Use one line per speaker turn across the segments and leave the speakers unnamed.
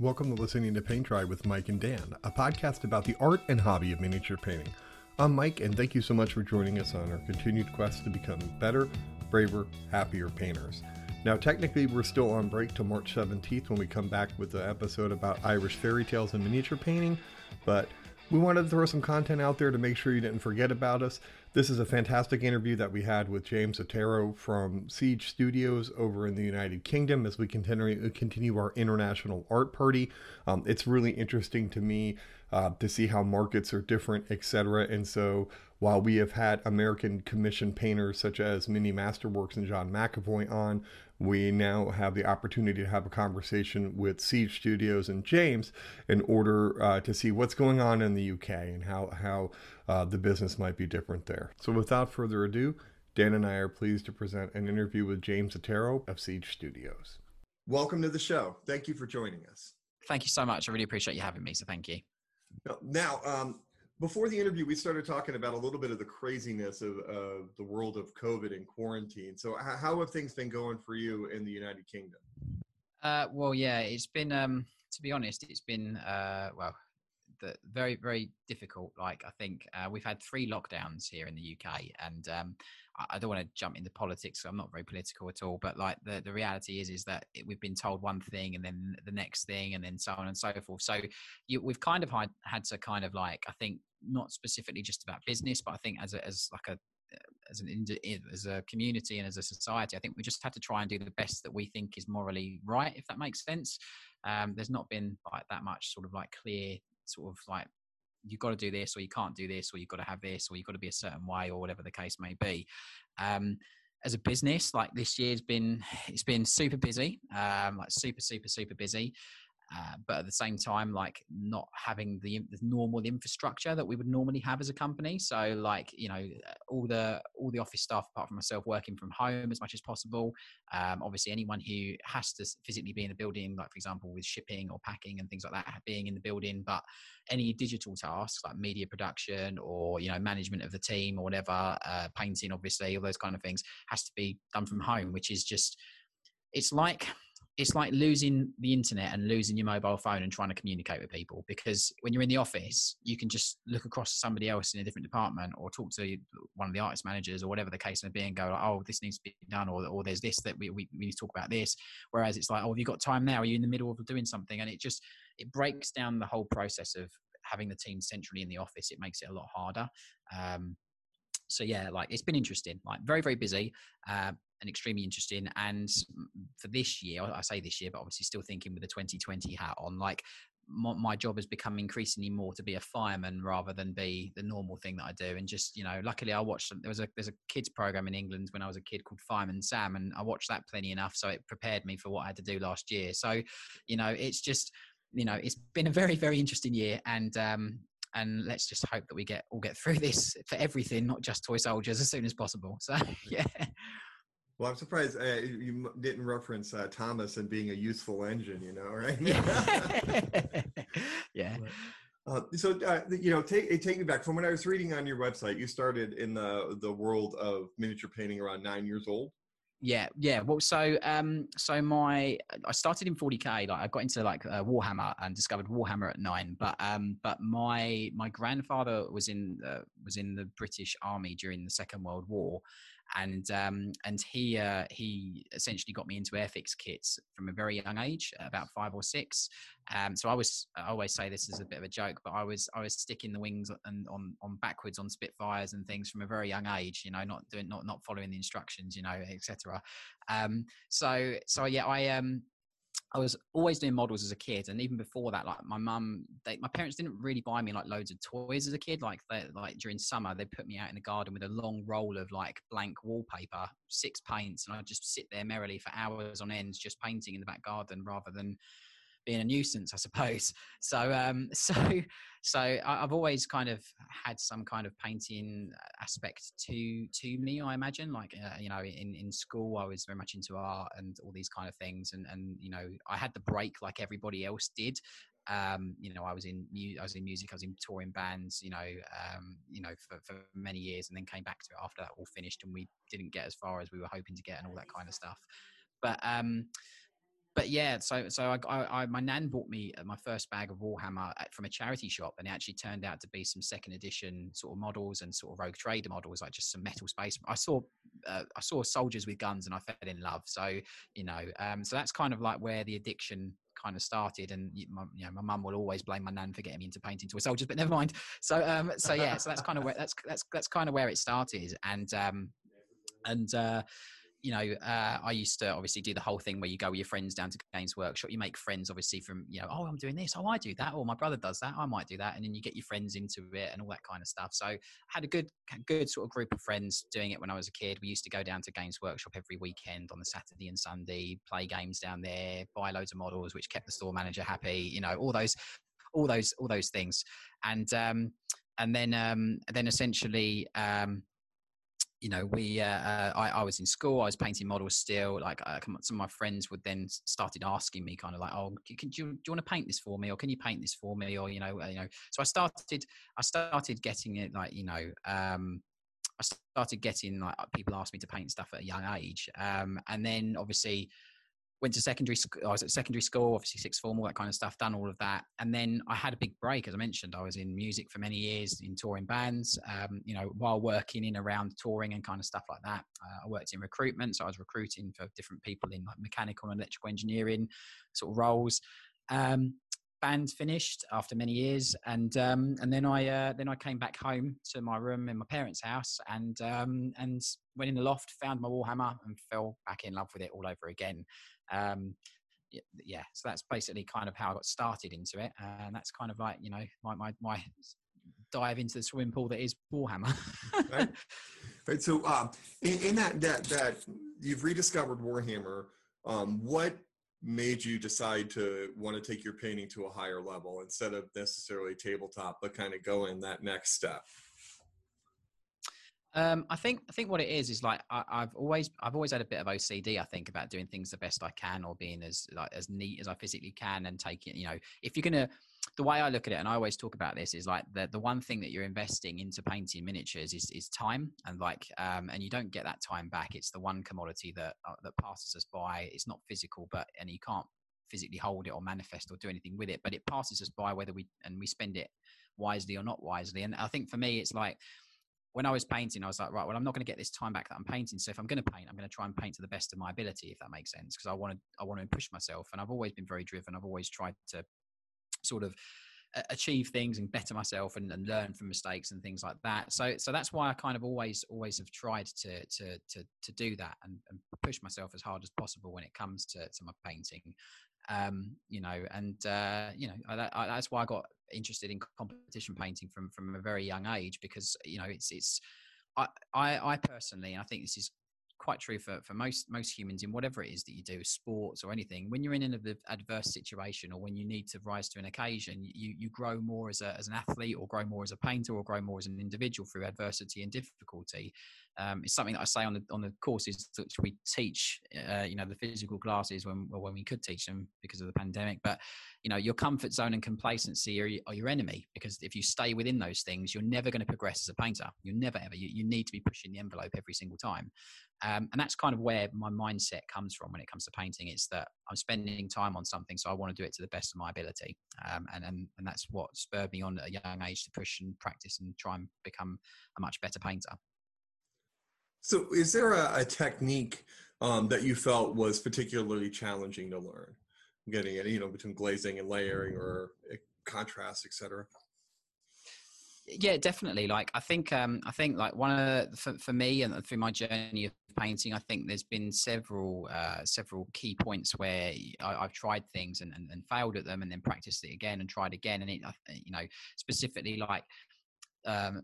Welcome to listening to Paint Dry with Mike and Dan, a podcast about the art and hobby of miniature painting. I'm Mike, and thank you so much for joining us on our continued quest to become better, braver, happier painters. Now, technically, we're still on break till March 17th when we come back with the episode about Irish fairy tales and miniature painting, but we wanted to throw some content out there to make sure you didn't forget about us. This is a fantastic interview that we had with James Otero from Siege Studios over in the United Kingdom as we continue continue our international art party. Um, it's really interesting to me uh, to see how markets are different, etc. And so while we have had American commissioned painters such as Mini Masterworks and John McAvoy on, we now have the opportunity to have a conversation with Siege Studios and James in order uh, to see what's going on in the UK and how how uh, the business might be different there. So without further ado, Dan and I are pleased to present an interview with James Otero of Siege Studios. Welcome to the show. Thank you for joining us.
Thank you so much. I really appreciate you having me. So thank you.
Now, um, before the interview, we started talking about a little bit of the craziness of uh, the world of COVID and quarantine. So, how have things been going for you in the United Kingdom?
Uh, well, yeah, it's been, um, to be honest, it's been, uh, well, the, very, very difficult. Like, I think uh, we've had three lockdowns here in the UK, and um, I don't want to jump into politics. So I'm not very political at all, but like the, the reality is, is that we've been told one thing and then the next thing and then so on and so forth. So you, we've kind of had, had to kind of like, I think not specifically just about business, but I think as a, as like a, as an as a community and as a society, I think we just had to try and do the best that we think is morally right, if that makes sense. Um, there's not been like that much sort of like clear sort of like you've got to do this or you can't do this or you've got to have this or you've got to be a certain way or whatever the case may be um, as a business like this year's been it's been super busy um, like super super super busy uh, but at the same time, like not having the, the, normal infrastructure that we would normally have as a company. So, like you know, all the all the office staff, apart from myself, working from home as much as possible. Um, obviously, anyone who has to physically be in the building, like for example, with shipping or packing and things like that, being in the building. But any digital tasks like media production or you know management of the team or whatever, uh, painting, obviously, all those kind of things has to be done from home, which is just it's like it's like losing the internet and losing your mobile phone and trying to communicate with people because when you're in the office you can just look across to somebody else in a different department or talk to one of the artist managers or whatever the case may be and go oh this needs to be done or, or there's this that we, we, we need to talk about this. Whereas it's like oh have you got time now? Are you in the middle of doing something? And it just it breaks down the whole process of having the team centrally in the office. It makes it a lot harder. Um, so yeah like it's been interesting. Like very very busy. Uh, and extremely interesting. And for this year, I say this year, but obviously still thinking with the 2020 hat on, like my, my, job has become increasingly more to be a fireman rather than be the normal thing that I do. And just you know, luckily I watched there was a there's a kids program in England when I was a kid called Fireman Sam, and I watched that plenty enough, so it prepared me for what I had to do last year. So you know, it's just you know, it's been a very very interesting year, and um, and let's just hope that we get all get through this for everything, not just toy soldiers, as soon as possible. So yeah.
Well, I'm surprised uh, you didn't reference uh, Thomas and being a useful engine. You know, right?
yeah.
Uh, so uh, you know, take take me back from when I was reading on your website. You started in the the world of miniature painting around nine years old.
Yeah, yeah. Well, so um, so my I started in 40k. Like I got into like uh, Warhammer and discovered Warhammer at nine. But um, but my my grandfather was in uh, was in the British Army during the Second World War, and um, and he uh, he essentially got me into Airfix kits from a very young age, about five or six. Um, so I was I always say this is a bit of a joke, but I was I was sticking the wings and on on backwards on Spitfires and things from a very young age. You know, not doing not not following the instructions. You know, etc. Um, so so yeah, I um I was always doing models as a kid, and even before that, like my mum, my parents didn't really buy me like loads of toys as a kid. Like they, like during summer, they put me out in the garden with a long roll of like blank wallpaper, six paints, and I'd just sit there merrily for hours on ends, just painting in the back garden rather than being a nuisance, I suppose. So, um, so, so I've always kind of had some kind of painting aspect to to me. I imagine, like uh, you know, in in school, I was very much into art and all these kind of things, and and you know, I had the break like everybody else did. Um, you know, I was in I was in music, I was in touring bands, you know, um, you know, for, for many years, and then came back to it after that all finished, and we didn't get as far as we were hoping to get, and all that kind of stuff. But um, but yeah, so so I, I, I, my nan bought me uh, my first bag of Warhammer from a charity shop, and it actually turned out to be some second edition sort of models and sort of Rogue Trader models, like just some metal space. I saw uh, I saw soldiers with guns, and I fell in love. So you know, um, so that's kind of like where the addiction kind of started. And my, you know, my mum will always blame my nan for getting me into painting toy soldiers, but never mind. So um, so yeah, so that's kind of where that's that's that's kind of where it started, and um, and uh, you know, uh, I used to obviously do the whole thing where you go with your friends down to Games Workshop. You make friends, obviously, from you know, oh, I'm doing this, oh, I do that, or my brother does that, I might do that, and then you get your friends into it and all that kind of stuff. So I had a good, good sort of group of friends doing it when I was a kid. We used to go down to Games Workshop every weekend on the Saturday and Sunday, play games down there, buy loads of models, which kept the store manager happy. You know, all those, all those, all those things, and um, and then um, then essentially. Um, you know, we, uh, uh, I, I was in school, I was painting models still. Like, uh, some of my friends would then started asking me, kind of like, "Oh, can, do, you, do you want to paint this for me, or can you paint this for me, or you know, uh, you know?" So I started, I started getting it, like, you know, um, I started getting like people asked me to paint stuff at a young age, um, and then obviously went to secondary school. I was at secondary school, obviously sixth form, all that kind of stuff. Done all of that, and then I had a big break. As I mentioned, I was in music for many years, in touring bands. Um, you know, while working in around touring and kind of stuff like that, uh, I worked in recruitment, so I was recruiting for different people in like mechanical and electrical engineering sort of roles. Um, band finished after many years, and um, and then I uh, then I came back home to my room in my parents' house, and um, and went in the loft, found my Warhammer, and fell back in love with it all over again. Um, yeah, so that's basically kind of how I got started into it, and that's kind of like you know my my, my dive into the swimming pool that is Warhammer.
right. right. So, um, in, in, that that that you've rediscovered Warhammer, um, what made you decide to want to take your painting to a higher level instead of necessarily tabletop, but kind of go in that next step?
Um, I think I think what it is is like I, have always I've always had a bit of OCD. I think about doing things the best I can or being as like as neat as I physically can and taking you know if you're gonna the way I look at it and I always talk about this is like the the one thing that you're investing into painting miniatures is is time and like um, and you don't get that time back. It's the one commodity that uh, that passes us by. It's not physical, but and you can't physically hold it or manifest or do anything with it, but it passes us by whether we and we spend it wisely or not wisely. And I think for me, it's like when I was painting, I was like, right, well, I'm not going to get this time back that I'm painting. So if I'm going to paint, I'm going to try and paint to the best of my ability, if that makes sense, because I want to, I want to push myself. And I've always been very driven. I've always tried to sort of achieve things and better myself and, and, learn from mistakes and things like that. So, so that's why I kind of always, always have tried to, to, to, to do that and, and push myself as hard as possible when it comes to, to my painting. Um, you know, and uh, you know I, I, that's why I got interested in competition painting from from a very young age because you know it's it's I I, personally and I think this is quite true for, for most most humans in whatever it is that you do sports or anything when you're in an adverse situation or when you need to rise to an occasion you you grow more as, a, as an athlete or grow more as a painter or grow more as an individual through adversity and difficulty um, it's something that I say on the on the courses which we teach, uh, you know, the physical classes when when we could teach them because of the pandemic. But you know, your comfort zone and complacency are, are your enemy because if you stay within those things, you're never going to progress as a painter. You're never ever. You, you need to be pushing the envelope every single time, um, and that's kind of where my mindset comes from when it comes to painting. It's that I'm spending time on something, so I want to do it to the best of my ability, um, and and and that's what spurred me on at a young age to push and practice and try and become a much better painter.
So, is there a, a technique um, that you felt was particularly challenging to learn? Getting it, you know, between glazing and layering or eh, contrast, etc.
Yeah, definitely. Like I think, um, I think like one of the, for, for me and through my journey of painting, I think there's been several uh, several key points where I, have tried things and, and, and, failed at them, and then practiced it again and tried again, and it, you know, specifically like um,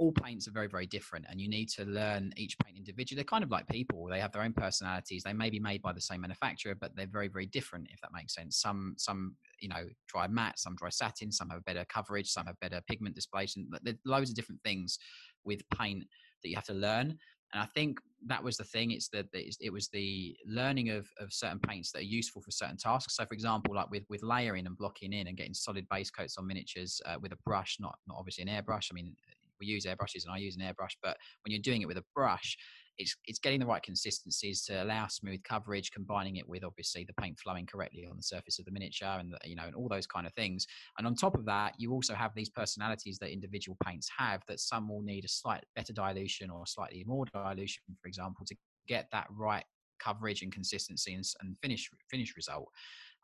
all paints are very very different and you need to learn each paint individually they're kind of like people they have their own personalities they may be made by the same manufacturer but they're very very different if that makes sense some some you know dry matte some dry satin some have better coverage some have better pigment displacement there's loads of different things with paint that you have to learn and I think that was the thing. It's that it was the learning of, of certain paints that are useful for certain tasks. So, for example, like with, with layering and blocking in and getting solid base coats on miniatures uh, with a brush, not not obviously an airbrush. I mean, we use airbrushes and I use an airbrush, but when you're doing it with a brush, it's it's getting the right consistencies to allow smooth coverage, combining it with obviously the paint flowing correctly on the surface of the miniature, and the, you know, and all those kind of things. And on top of that, you also have these personalities that individual paints have. That some will need a slight better dilution or slightly more dilution, for example, to get that right coverage and consistency and, and finish finish result.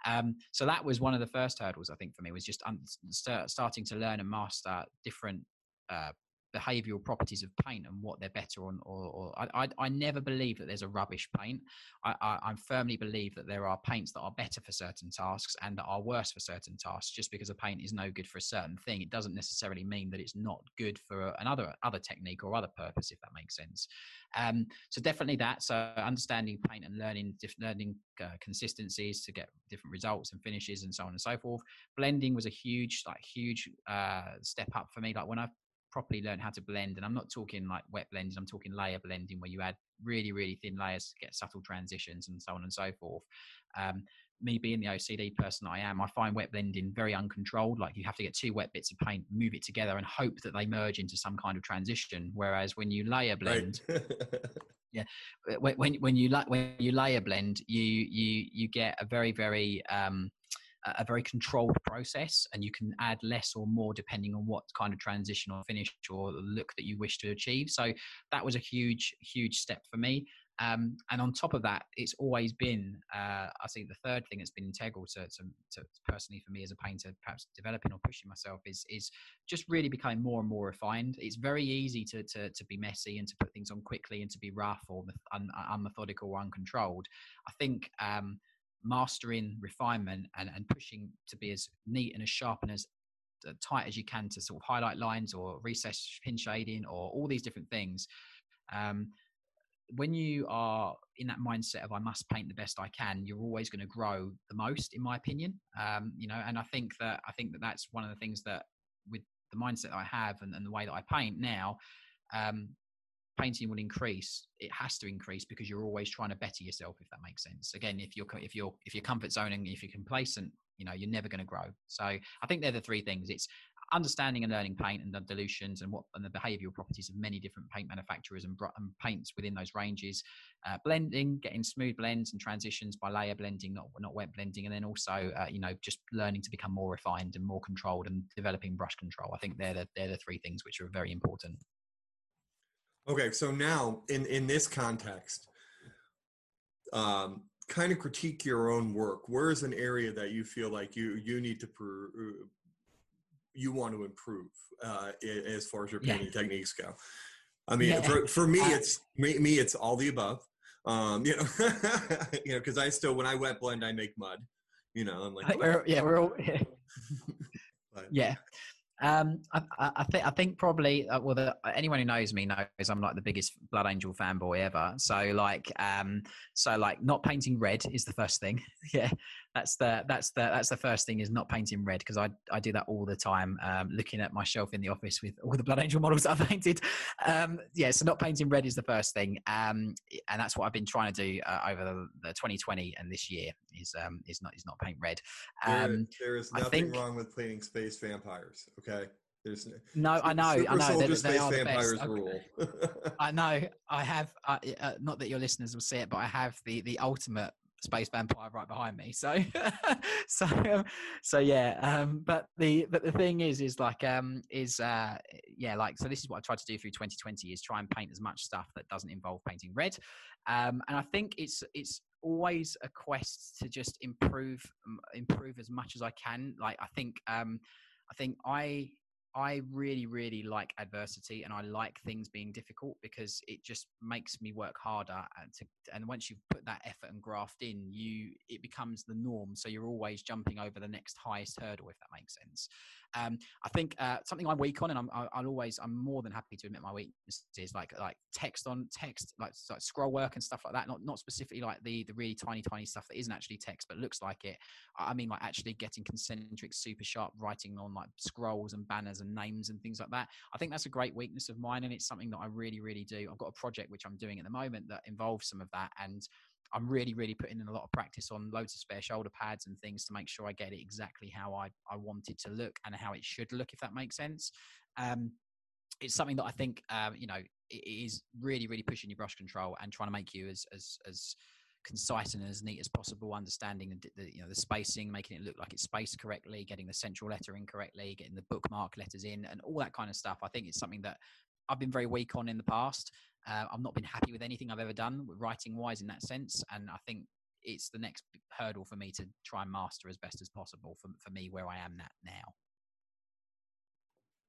Um, so that was one of the first hurdles I think for me was just un- start, starting to learn and master different uh, behavioral properties of paint and what they're better on or, or I, I, I, never believe that there's a rubbish paint. I, I, I firmly believe that there are paints that are better for certain tasks and that are worse for certain tasks just because a paint is no good for a certain thing. It doesn't necessarily mean that it's not good for another other technique or other purpose if that makes sense. Um, so definitely that. So understanding paint and learning learning uh, consistencies to get different results and finishes and so on and so forth. Blending was a huge like huge uh, step up for me. Like when i properly learn how to blend. And I'm not talking like wet blending, I'm talking layer blending where you add really, really thin layers to get subtle transitions and so on and so forth. Um, me being the OCD person I am, I find wet blending very uncontrolled. Like you have to get two wet bits of paint, move it together, and hope that they merge into some kind of transition. Whereas when you layer blend, right. yeah, when when you when you layer blend, you you you get a very very um, a very controlled process and you can add less or more depending on what kind of transition or finish or look that you wish to achieve. So that was a huge huge step for me. Um, and on top of that it's always been uh, i think the third thing that's been integral to, to, to, personally for me as a painter perhaps developing or pushing myself is is just really becoming more and more refined. It's very easy to, to, to be messy and to put things on quickly and to be rough or un, unmethodical or uncontrolled. I think um, mastering refinement and, and pushing to be as neat and as sharp and as uh, tight as you can to sort of highlight lines or recess pin shading or all these different things. Um, when you are in that mindset of I must paint the best I can, you're always going to grow the most, in my opinion. Um, you know, and I think that I think that that's one of the things that with the mindset that I have and, and the way that I paint now, um, painting will increase it has to increase because you're always trying to better yourself if that makes sense. Again if you're if you're if you're comfort zoning if you're complacent you know you're never going to grow. So i think they're the three things. It's understanding and learning paint and the dilutions and what and the behavioral properties of many different paint manufacturers and, and paints within those ranges. Uh, blending getting smooth blends and transitions by layer blending not not wet blending and then also uh, you know just learning to become more refined and more controlled and developing brush control. I think they're the, they're the three things which are very important
Okay, so now in in this context, um, kind of critique your own work. Where is an area that you feel like you you need to pr- you want to improve uh, as far as your painting yeah. techniques go? I mean, yeah. for, for me, uh, it's me, me, it's all the above. Um, you know, you know, because I still when I wet blend, I make mud. You know, I'm like,
oh. yeah, we're yeah. yeah. Um, I, I, think I think probably uh, well, the, anyone who knows me knows I'm like the biggest Blood Angel fanboy ever. So like, um, so like, not painting red is the first thing. yeah, that's the that's the that's the first thing is not painting red because I I do that all the time. Um, looking at my shelf in the office with all the Blood Angel models I've painted. Um, yeah, so not painting red is the first thing. Um, and that's what I've been trying to do uh, over the, the 2020 and this year is um is not is not paint red.
Um, there, there is nothing think, wrong with painting space vampires. Okay. There's
no, I know, I know. They, they are the best. Rule. I know. I have. Uh, uh, not that your listeners will see it, but I have the the ultimate space vampire right behind me. So, so, um, so yeah. Um, but the but the thing is, is like, um, is uh, yeah, like so. This is what I tried to do through 2020 is try and paint as much stuff that doesn't involve painting red. Um, and I think it's it's always a quest to just improve improve as much as I can. Like I think um, I think I I really, really like adversity and I like things being difficult because it just makes me work harder. And, to, and once you've put that effort and graft in, you it becomes the norm. So you're always jumping over the next highest hurdle, if that makes sense. Um, I think uh, something I'm weak on, and I'm, I'll always, I'm more than happy to admit my weaknesses, like like text on text, like, like scroll work and stuff like that. Not not specifically like the the really tiny tiny stuff that isn't actually text but looks like it. I mean, like actually getting concentric, super sharp writing on like scrolls and banners and names and things like that. I think that's a great weakness of mine, and it's something that I really really do. I've got a project which I'm doing at the moment that involves some of that, and I'm really, really putting in a lot of practice on loads of spare shoulder pads and things to make sure I get it exactly how I, I want it to look and how it should look, if that makes sense. Um, it's something that I think um, you know it is really really pushing your brush control and trying to make you as as as concise and as neat as possible understanding the, the, you know the spacing making it look like it's spaced correctly getting the central lettering correctly getting the bookmark letters in and all that kind of stuff. I think it's something that i've been very weak on in the past. Uh, i've not been happy with anything i've ever done writing wise in that sense and i think it's the next hurdle for me to try and master as best as possible for, for me where i am at now.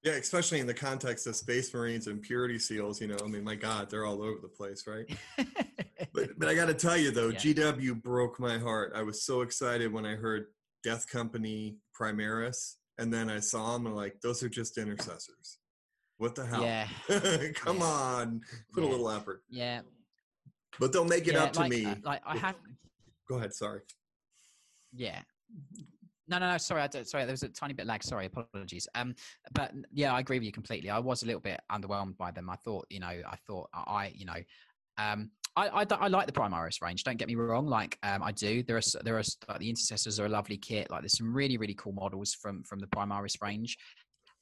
Yeah, especially in the context of Space Marines and Purity Seals, you know, I mean, my God, they're all over the place, right? but, but I got to tell you though, yeah. GW broke my heart. I was so excited when I heard Death Company Primaris, and then I saw them and like, those are just intercessors. What the hell?
Yeah.
Come yeah. on, put yeah. a little effort.
Yeah.
But they'll make it up to
like,
me.
Uh, like I have.
Go ahead. Sorry.
Yeah. No, no, no. Sorry, I sorry. There was a tiny bit lag. Sorry, apologies. Um, but yeah, I agree with you completely. I was a little bit underwhelmed by them. I thought, you know, I thought I, you know, um, I, I, I, like the Primaris range. Don't get me wrong. Like um, I do. There are there are like the intercessors are a lovely kit. Like there's some really really cool models from from the Primaris range.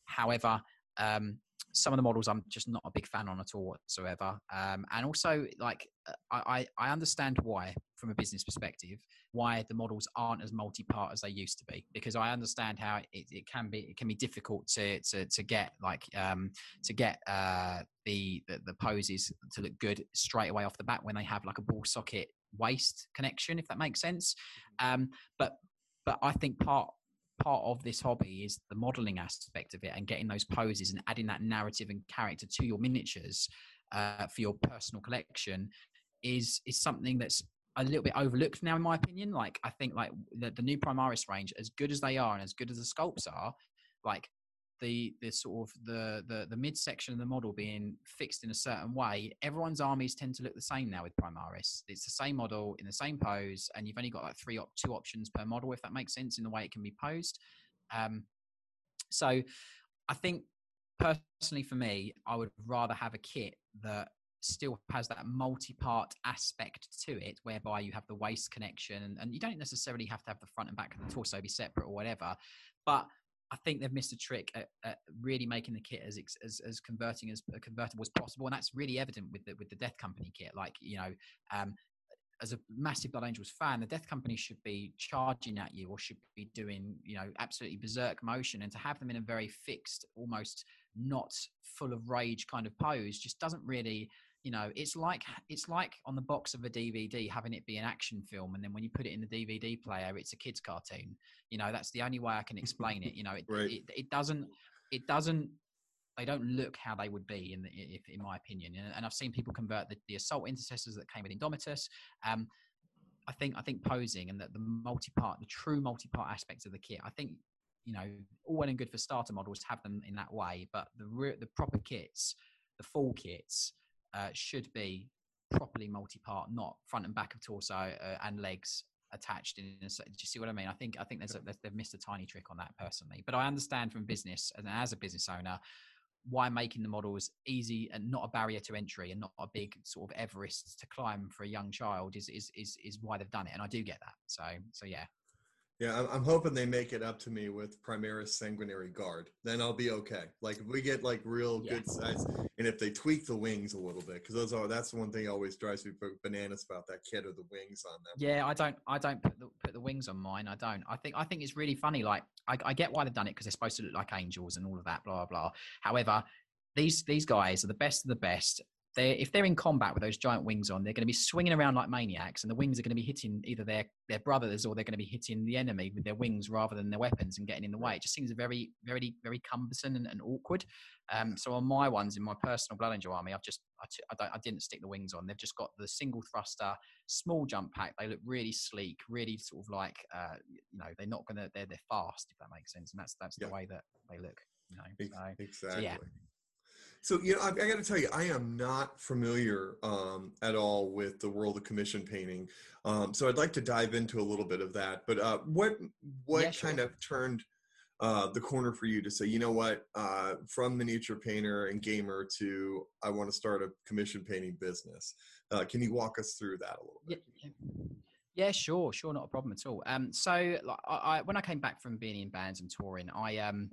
However, um, some of the models I'm just not a big fan on at all whatsoever. Um, and also, like, uh, I, I understand why, from a business perspective, why the models aren't as multi-part as they used to be. Because I understand how it, it can be it can be difficult to to, to get like um, to get uh, the, the the poses to look good straight away off the bat when they have like a ball socket waist connection, if that makes sense. Mm-hmm. Um, but but I think part part of this hobby is the modeling aspect of it and getting those poses and adding that narrative and character to your miniatures uh, for your personal collection is is something that's a little bit overlooked now in my opinion. Like i think like the, the new primaris range as good as they are and as good as the sculpts are like the the sort of the the, the midsection of the model being fixed in a certain way, everyone's armies tend to look the same now with Primaris. It's the same model in the same pose, and you've only got like three op- two options per model, if that makes sense, in the way it can be posed. Um, so, I think personally for me, I would rather have a kit that still has that multi-part aspect to it whereby you have the waist connection and, you don't necessarily have to have the front and back of the torso be separate or whatever but I think they've missed a trick at, at really making the kit as, as, as converting as uh, convertible as possible, and that's really evident with the with the Death Company kit. Like you know, um, as a massive Blood Angels fan, the Death Company should be charging at you or should be doing you know absolutely berserk motion, and to have them in a very fixed, almost not full of rage kind of pose just doesn't really you know it's like it's like on the box of a dvd having it be an action film and then when you put it in the dvd player it's a kids cartoon. You know that's the only way i can explain it you know it, right. it, it, doesn't it doesn't they don't look how they would be in the, if, in my opinion. And, i've seen people convert the, the assault intercessors that came with indomitus. Um, i think i think posing and that the multi-part the true multi-part aspects of the kit i think you know all well and good for starter models to have them in that way but the the proper kits the full kits uh, should be properly multi-part, not front and back of torso uh, and legs attached in a, do you see what i mean? I think i think there's a, they've missed a tiny trick on that personally. But i understand from business and as a business owner why making the models easy and not a barrier to entry and not a big sort of everest to climb for a young child is is is, is why they've done it and i do get that. So so yeah
yeah, I'm hoping they make it up to me with Primaris Sanguinary Guard. Then I'll be okay. Like if we get like real yeah. good size, and if they tweak the wings a little bit, because those are that's the one thing always drives me bananas about that kit or the wings on them.
Yeah, I don't, I don't put the, put the wings on mine. I don't. I think, I think it's really funny. Like I, I get why they've done it because they're supposed to look like angels and all of that, blah blah. blah. However, these these guys are the best of the best they if they're in combat with those giant wings on, they're going to be swinging around like maniacs, and the wings are going to be hitting either their their brothers or they're going to be hitting the enemy with their wings rather than their weapons and getting in the way. It just seems very, very, very cumbersome and, and awkward. Um, so on my ones in my personal Blood Angel army, I've just I, t- I, don't, I didn't stick the wings on. They've just got the single thruster, small jump pack. They look really sleek, really sort of like uh, you know they're not gonna they're they're fast if that makes sense, and that's that's yeah. the way that they look. You know,
so, exactly. So yeah. So you know, I, I got to tell you, I am not familiar um, at all with the world of commission painting. Um, so I'd like to dive into a little bit of that. But uh, what what yeah, sure. kind of turned uh, the corner for you to say, you know what, uh, from miniature painter and gamer to I want to start a commission painting business? Uh, can you walk us through that a little bit?
Yeah, yeah, sure, sure, not a problem at all. Um, so like, I, I, when I came back from being in bands and touring, I um,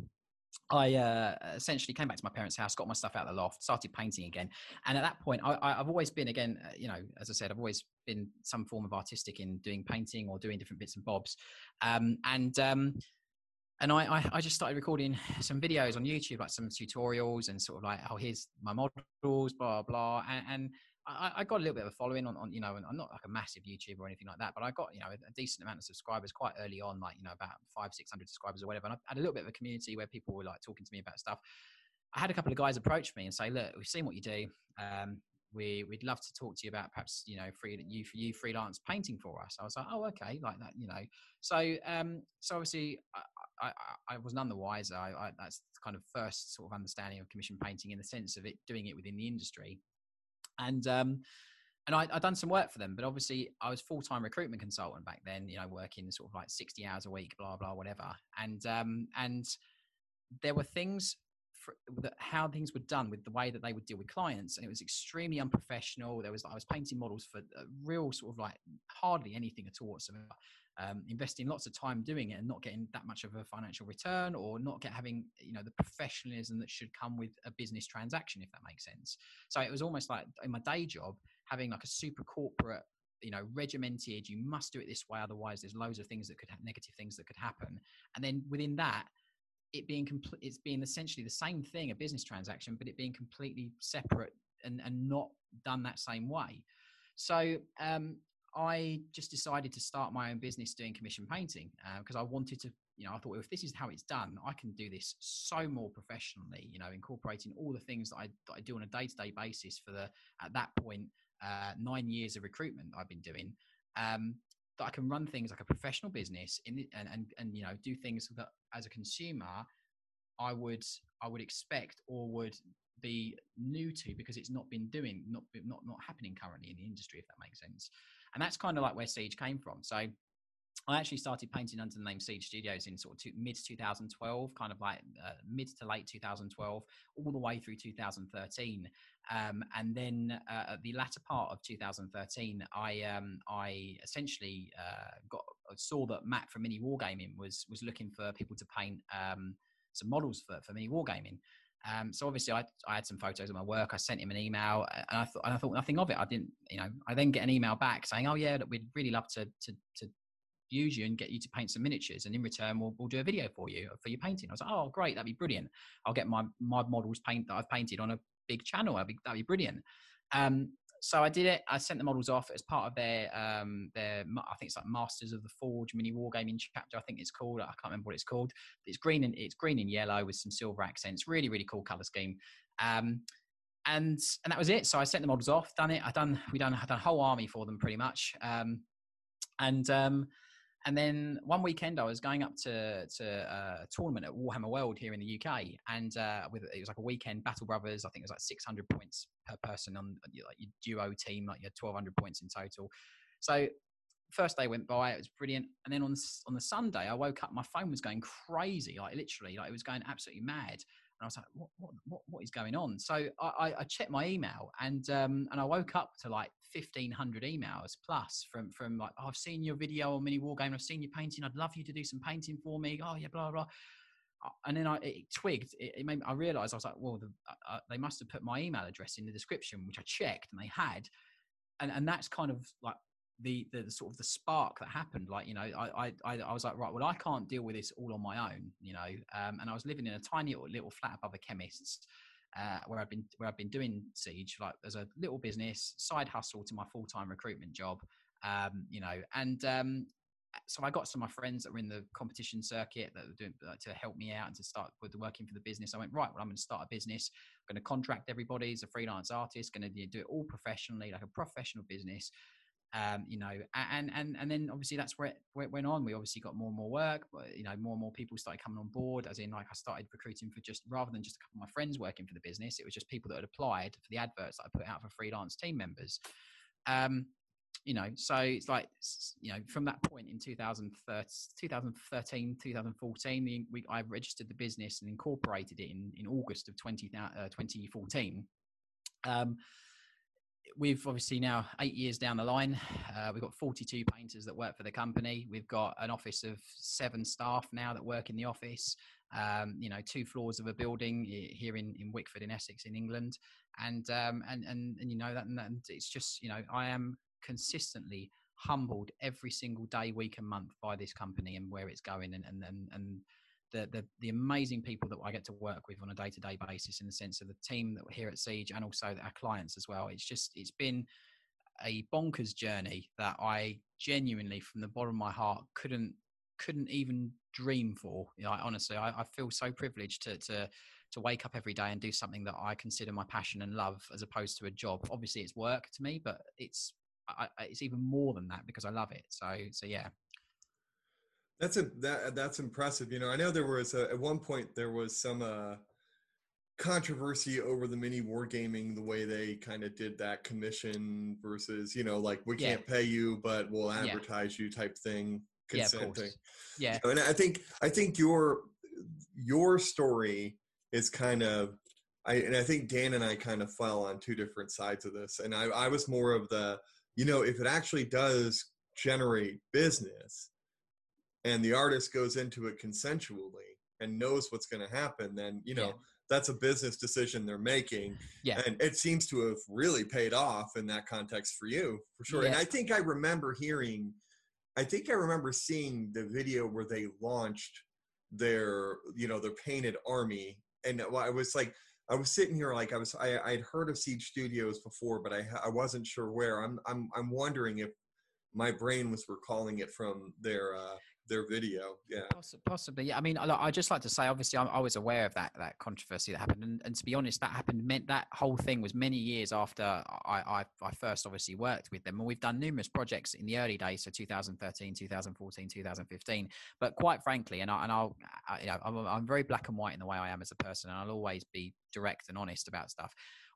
I uh, essentially came back to my parents' house, got my stuff out of the loft, started painting again. And at that point, I, have always been, again, uh, you know, as I said, I've always been some form of artistic in doing painting or doing different bits and bobs. Um, and um, and I, I, I, just started recording some videos on YouTube, like some tutorials and sort of like, oh, here's my models, blah blah. And, and I, I, got a little bit of a following on, on, you know, and I'm not like a massive YouTuber or anything like that, but I got, you know, a, decent amount of subscribers quite early on, like, you know, about five, 600 subscribers or whatever. And I had a little bit of a community where people were like talking to me about stuff. I had a couple of guys approach me and say, look, we've seen what you do. Um, we, we'd love to talk to you about perhaps, you know, free, you, you freelance painting for us. I was like, oh, okay. Like that, you know? So, um, so obviously I, I, I was none the wiser. I, I, that's kind of first sort of understanding of commission painting in the sense of it doing it within the industry and um, and I, I'd done some work for them, but obviously I was full time recruitment consultant back then. You know, working sort of like sixty hours a week, blah blah, whatever. And um, and there were things for, that how things were done with the way that they would deal with clients, and it was extremely unprofessional. There was I was painting models for real sort of like hardly anything at all whatsoever um, investing lots of time doing it and not getting that much of a financial return or not get having you know the professionalism that should come with a business transaction if that makes sense. So it was almost like in my day job having like a super corporate you know regimented you must do it this way otherwise there's loads of things that could have negative things that could happen. And then within that it being complete it's being essentially the same thing a business transaction but it being completely separate and, and not done that same way. So um, I just decided to start my own business doing commission painting because uh, I wanted to, you know, I thought well, if this is how it's done, I can do this so more professionally, you know, incorporating all the things that I, that I do on a day to day basis for the, at that point, uh, nine years of recruitment I've been doing. Um, that I can run things like a professional business in the, and, and, and, you know, do things that as a consumer, I would, I would expect or would be new to because it's not been doing, not, not, not happening currently in the industry, if that makes sense. And that's kind of like where Siege came from. So I actually started painting under the name Siege Studios in sort of two, mid 2012, kind of like uh, mid to late 2012, all the way through 2013. Um, and then uh, at the latter part of 2013, I um, I essentially uh, got saw that Matt from Mini Wargaming was was looking for people to paint um, some models for for Mini Wargaming. Um, so obviously, I, I had some photos of my work. I sent him an email, and I thought I thought nothing of it. I didn't, you know. I then get an email back saying, "Oh yeah, we'd really love to to to use you and get you to paint some miniatures, and in return, we'll we'll do a video for you for your painting." I was like, "Oh great, that'd be brilliant. I'll get my my models paint that I've painted on a big channel. That'd be that'd be brilliant." Um, so I did it. I sent the models off as part of their um, their I think it's like Masters of the Forge mini wargaming chapter. I think it's called. I can't remember what it's called. It's green and it's green and yellow with some silver accents. Really really cool color scheme. Um, and and that was it. So I sent the models off. Done it. I done we done I done a whole army for them pretty much. Um, and um, and then one weekend, I was going up to to a tournament at Warhammer World here in the UK, and uh, with it was like a weekend Battle Brothers. I think it was like 600 points per person on like your duo team, like you had 1200 points in total. So first day went by, it was brilliant, and then on on the Sunday, I woke up, my phone was going crazy, like literally, like it was going absolutely mad. I was like, what, what, what, what is going on? So I, I checked my email and, um, and I woke up to like 1500 emails plus from, from like, oh, I've seen your video on mini war game. I've seen your painting. I'd love you to do some painting for me. Oh yeah, blah, blah. Uh, and then I it twigged. It, it made me, I realized I was like, well, the, uh, uh, they must have put my email address in the description, which I checked and they had. And, and that's kind of like the, the, the sort of the spark that happened like you know I, I i was like right well i can't deal with this all on my own you know um, and i was living in a tiny little, flat above a chemist's uh, where I've been where I've been doing siege like as a little business side hustle to my full time recruitment job, um, you know, and um, so I got some of my friends that were in the competition circuit that were doing uh, to help me out and to start with working for the business. I went right, well, I'm going to start a business. I'm going to contract everybody as a freelance artist. Going to do it all professionally, like a professional business um, you know, and and and then obviously that's where it, where it, went on. We obviously got more and more work, but you know, more and more people started coming on board. As in, like I started recruiting for just rather than just a couple of my friends working for the business, it was just people that had applied for the adverts that I put out for freelance team members. Um, you know, so it's like you know, from that point in 2013, 2013 2014, the, I registered the business and incorporated it in in August of 20, uh, 2014. Um, we've obviously now eight years down the line. Uh, we've got 42 painters that work for the company. We've got an office of seven staff now that work in the office. Um, you know, two floors of a building here in, in Wickford in Essex in England, and um, and and and you know that and, it's just you know I am consistently humbled every single day, week, and month by this company and where it's going, and and and, and the, the, the amazing people that I get to work with on a day to day basis in the sense of the team that we're here at Siege and also our clients as well. It's just, it's been a bonkers journey that I genuinely, from the bottom of my heart, couldn't couldn't even dream for. You know, honestly, I, I feel so privileged to to to wake up every day and do something that I consider my passion and love, as opposed to a job. Obviously, it's work to me, but it's I, it's even more than that because I love it. So so yeah,
that's a that that's impressive. You know, I know there was a, at one point there was some uh, controversy over the mini wargaming, the way they kind of did that commission versus you know like we yeah. can't pay you but we'll advertise yeah. you type thing.
Consent yeah,
Yeah, you know, and I think I think your your story is kind of I and I think Dan and I kind of fell on two different sides of this, and I I was more of the you know if it actually does generate business and the artist goes into it consensually and knows what's going to happen, then you know yeah. that's a business decision they're making.
Yeah,
and it seems to have really paid off in that context for you, for sure. Yeah. And I think I remember hearing, I think I remember seeing the video where they launched their, you know, their painted army, and I was like. I was sitting here like I was I I'd heard of Siege Studios before, but I I wasn't sure where. I'm I'm I'm wondering if my brain was recalling it from their uh, their video. Yeah,
possibly. Yeah, I mean, I, I just like to say, obviously, I, I, was aware of that that controversy that happened, and, and, to be honest, that happened meant that whole thing was many years after I, I, I first obviously worked with them, and we've done numerous projects in the early days, so 2013, 2014, 2015. But quite frankly, and I and I'll, I, you know, I'm, I'm very black and white in the way I am as a person, and I'll always be direct and honest about stuff.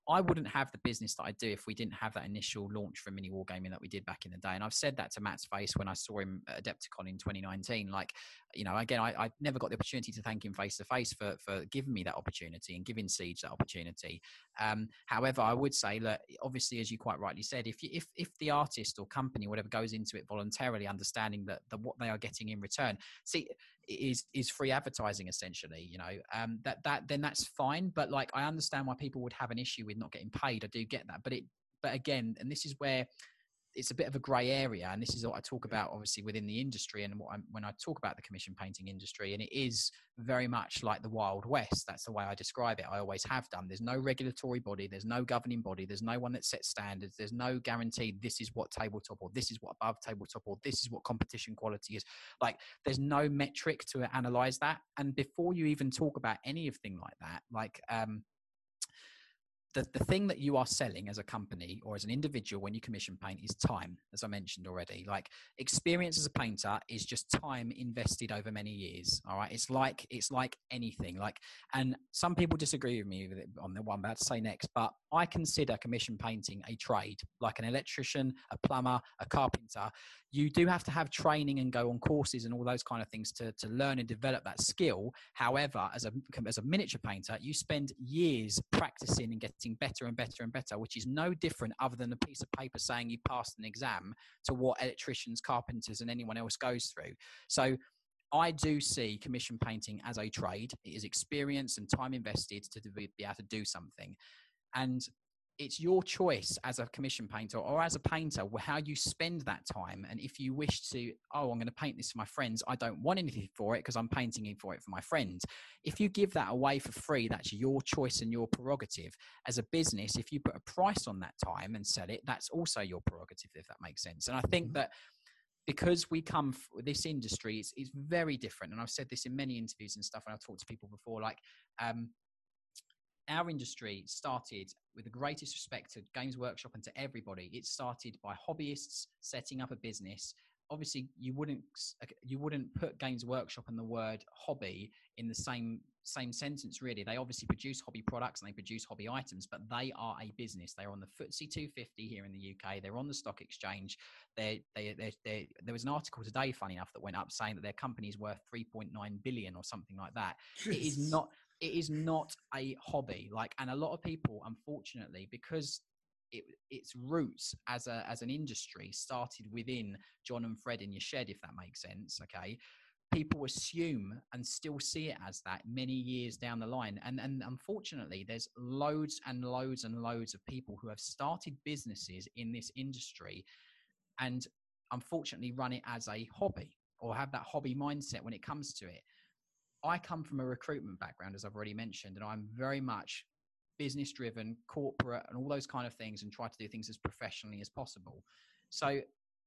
I wouldn't have the business that I do if we didn't have that initial launch for mini wargaming that we did back in the day. And I've said that to Matt's face when I saw him at Adepticon in 2019. Like, you know, again, I, I never got the opportunity to thank him face to face for for giving me that opportunity and giving Siege that opportunity. Um, however, I would say that obviously, as you quite rightly said, if you, if if the artist or company, whatever, goes into it voluntarily, understanding that the, what they are getting in return, see, is is free advertising essentially you know um that that then that's fine but like i understand why people would have an issue with not getting paid i do get that but it but again and this is where it's a bit of a grey area, and this is what I talk about, obviously within the industry, and what I'm, when I talk about the commission painting industry, and it is very much like the Wild West. That's the way I describe it. I always have done. There's no regulatory body, there's no governing body, there's no one that sets standards, there's no guarantee this is what tabletop or this is what above tabletop or this is what competition quality is. Like there's no metric to analyze that, and before you even talk about anything like that, like um, the, the thing that you are selling as a company or as an individual when you commission paint is time, as I mentioned already. Like experience as a painter is just time invested over many years. All right. It's like it's like anything. Like and some people disagree with me on the one I'm about to say next, but I consider commission painting a trade, like an electrician, a plumber, a carpenter you do have to have training and go on courses and all those kind of things to, to learn and develop that skill. However, as a, as a miniature painter, you spend years practicing and getting better and better and better, which is no different other than a piece of paper saying you passed an exam to what electricians, carpenters, and anyone else goes through. So I do see commission painting as a trade. It is experience and time invested to be able to do something. And it's your choice as a commission painter or as a painter how you spend that time and if you wish to oh i'm going to paint this for my friends i don't want anything for it because i'm painting it for it for my friends. If you give that away for free that's your choice and your prerogative. As a business if you put a price on that time and sell it that's also your prerogative if that makes sense. And i think mm-hmm. that because we come this industry it's, is very different and i've said this in many interviews and stuff and i've talked to people before like um, our industry started with the greatest respect to Games Workshop and to everybody. It started by hobbyists setting up a business. Obviously, you wouldn't uh, you wouldn't put Games Workshop and the word hobby in the same same sentence. Really, they obviously produce hobby products and they produce hobby items, but they are a business. They're on the FTSE 250 here in the UK. They're on the stock exchange. They they they there was an article today, funny enough, that went up saying that their company is worth 3.9 billion or something like that. Jeez. It is not it is not a hobby like and a lot of people unfortunately because it, its roots as a as an industry started within John and Fred in your shed, if that makes sense. Okay, people assume and still see it as that many years down the line. And, and unfortunately, there's loads and loads and loads of people who have started businesses in this industry and unfortunately run it as a hobby or have that hobby mindset when it comes to it. I come from a recruitment background, as I've already mentioned, and I'm very much business driven, corporate, and all those kind of things, and try to do things as professionally as possible. So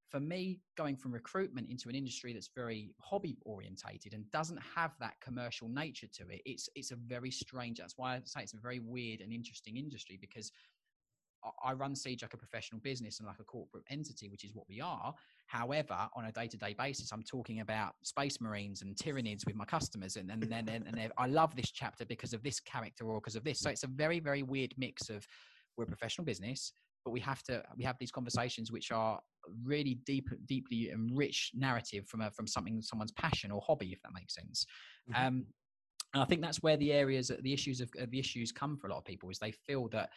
for me, going from recruitment into an industry that's very hobby orientated and doesn't have that commercial nature to it, it's it's a very strange. That's why I say it's a very weird and interesting industry because I run Siege like a professional business and like a corporate entity, which is what we are. However, on a day-to-day basis, I'm talking about space marines and tyranids with my customers, and and then and, and I love this chapter because of this character or because of this. So it's a very very weird mix of we're a professional business but we have to we have these conversations which are really deep deeply enriched narrative from a from something someone's passion or hobby if that makes sense mm-hmm. um and i think that's where the areas the issues of the issues come for a lot of people is they feel that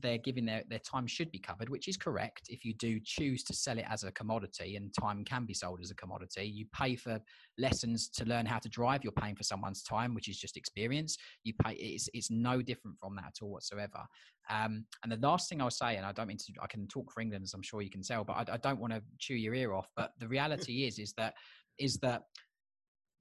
they're giving their, their time should be covered, which is correct. If you do choose to sell it as a commodity and time can be sold as a commodity, you pay for lessons to learn how to drive. You're paying for someone's time, which is just experience. You pay, it's, it's no different from that at all whatsoever. Um, and the last thing I'll say, and I don't mean to, I can talk for England as I'm sure you can tell, but I, I don't want to chew your ear off. But the reality is, is that, is that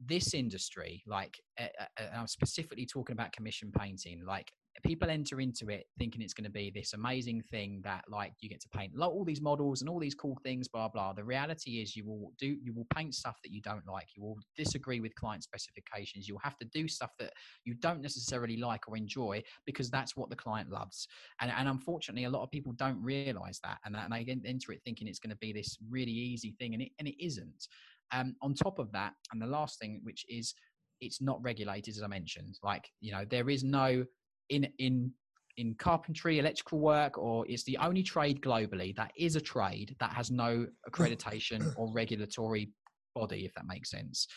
this industry, like, uh, uh, I'm specifically talking about commission painting, like people enter into it thinking it's going to be this amazing thing that like you get to paint all these models and all these cool things blah blah. The reality is you will do you will paint stuff that you don't like. You will disagree with client specifications. You'll have to do stuff that you don't necessarily like or enjoy because that's what the client loves. And, and unfortunately a lot of people don't realize that and, that, and they enter it thinking it's going to be this really easy thing and it, and it isn't. Um, on top of that and the last thing which is it's not regulated as i mentioned like you know there is no in in in carpentry, electrical work, or it's the only trade globally that is a trade that has no accreditation or regulatory body, if that makes sense.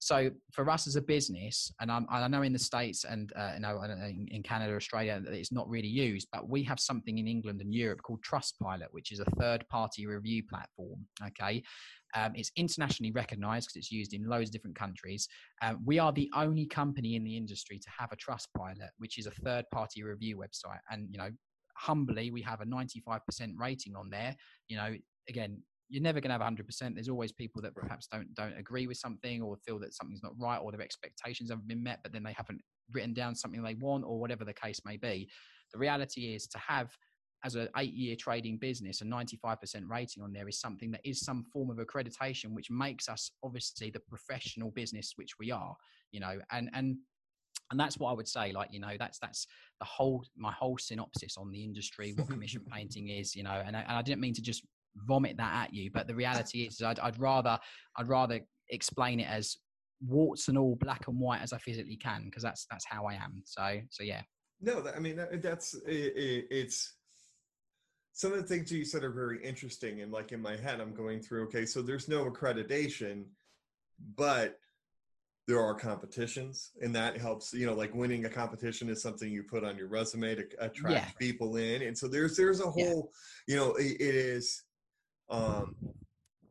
So for us as a business, and I'm, i know in the states and uh, you know in, Canada, Australia, it's not really used, but we have something in England and Europe called Trustpilot, which is a third-party review platform. Okay, um, it's internationally recognized because it's used in loads of different countries. Um, we are the only company in the industry to have a trust pilot, which is a third-party review website, and you know humbly we have a 95% rating on there you know again you're never going to have 100%. There's always people that perhaps don't don't agree with something or feel that something's not right or their expectations haven't been met, but then they haven't written down something they want or whatever the case may be. The reality is to have as an eight year trading business, a 95% rating on there is something that is some form of accreditation, which makes us obviously the professional business which we are, you know, and, and, and that's what I would say. Like, you know, that's, that's the whole, my whole synopsis on the industry, what commission painting is, you know, and I, and I didn't mean to just vomit that at you. But the reality is, I'd, I'd rather I'd rather explain it as warts and all, black and white as I physically can, because that's that's how I am. So so yeah.
No, I mean that's it, it's some of the things you said are very interesting and like in my head i'm going through okay so there's no accreditation but there are competitions and that helps you know like winning a competition is something you put on your resume to attract yeah. people in and so there's there's a whole yeah. you know it, it is um,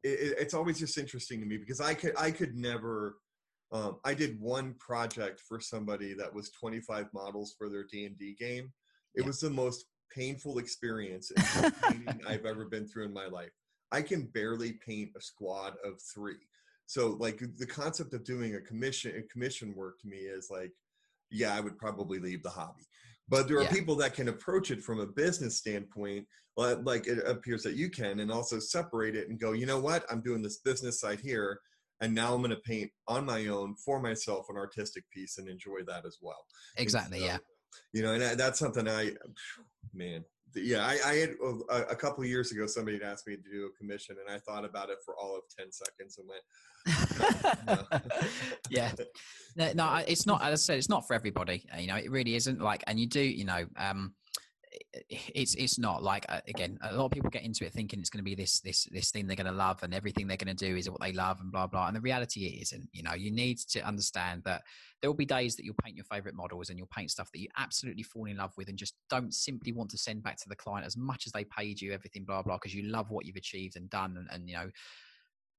it, it's always just interesting to me because I could I could never. Um, I did one project for somebody that was 25 models for their D and D game. It yeah. was the most painful experience I've ever been through in my life. I can barely paint a squad of three. So like the concept of doing a commission a commission work to me is like, yeah, I would probably leave the hobby. But there are yeah. people that can approach it from a business standpoint, like it appears that you can, and also separate it and go, you know what, I'm doing this business side here, and now I'm going to paint on my own for myself an artistic piece and enjoy that as well.
Exactly. So, yeah.
You know, and that's something I, man, yeah, I, I had a, a couple years ago somebody had asked me to do a commission, and I thought about it for all of ten seconds and went,
yeah, no, no, it's not. As I said, it's not for everybody. You know, it really isn't. Like, and you do, you know, um, it's it's not like uh, again a lot of people get into it thinking it's going to be this this this thing they're going to love and everything they're going to do is what they love and blah blah and the reality isn't you know you need to understand that there will be days that you'll paint your favorite models and you'll paint stuff that you absolutely fall in love with and just don't simply want to send back to the client as much as they paid you everything blah blah because you love what you've achieved and done and, and you know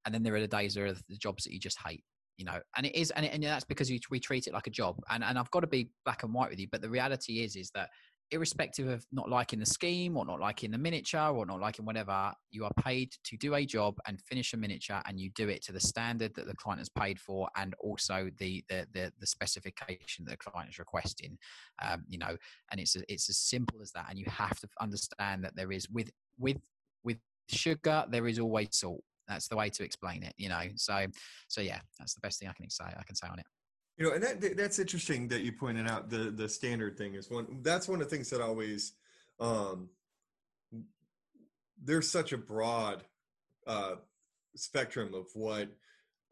and then there are the days there are the jobs that you just hate you know and it is and, it, and that's because we treat it like a job and and i've got to be black and white with you but the reality is is that irrespective of not liking the scheme or not liking the miniature or not liking whatever, you are paid to do a job and finish a miniature, and you do it to the standard that the client has paid for, and also the the the, the specification that the client is requesting. Um, you know, and it's it's as simple as that. And you have to understand that there is with with with sugar there is always salt. That's the way to explain it. You know, so so yeah, that's the best thing I can say. I can say on it.
You know, and that that's interesting that you pointed out the the standard thing is one. That's one of the things that always um, there's such a broad uh, spectrum of what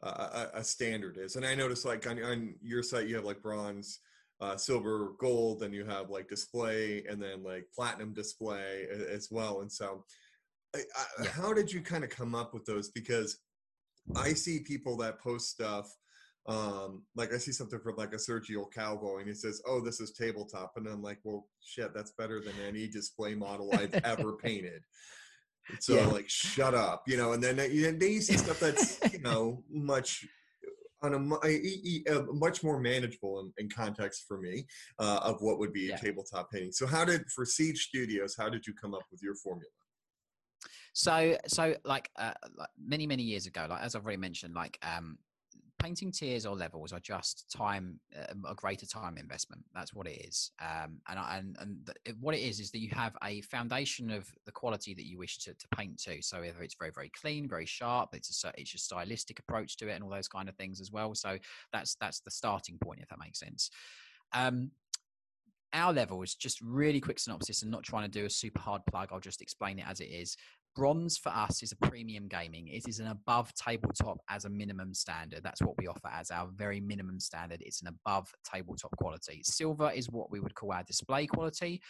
uh, a, a, standard is, and I noticed like on, on your site you have like bronze, uh, silver, gold, then you have like display, and then like platinum display as well. And so, I, I, yeah. how did you kind of come up with those? Because I see people that post stuff um like i see something from like a sergio calvo and he says oh this is tabletop and i'm like well shit that's better than any display model i've ever painted so yeah. like shut up you know and then, then you see stuff that's you know much on a, a, a, much more manageable in, in context for me uh, of what would be yeah. a tabletop painting so how did for siege studios how did you come up with your formula
so so like, uh, like many many years ago like as i've already mentioned like um painting tiers or levels are just time um, a greater time investment that's what it is. Um, and and, and the, what it is is that you have a foundation of the quality that you wish to, to paint to. So whether it's very very clean very sharp it's a it's a stylistic approach to it and all those kind of things as well. So that's that's the starting point if that makes sense. Um, our is just really quick synopsis and not trying to do a super hard plug. I'll just explain it as it is Bronze for us is a premium gaming. It is an above tabletop as a minimum standard. That's what we offer as our very minimum standard. It's an above tabletop quality. Silver is what we would call our display quality.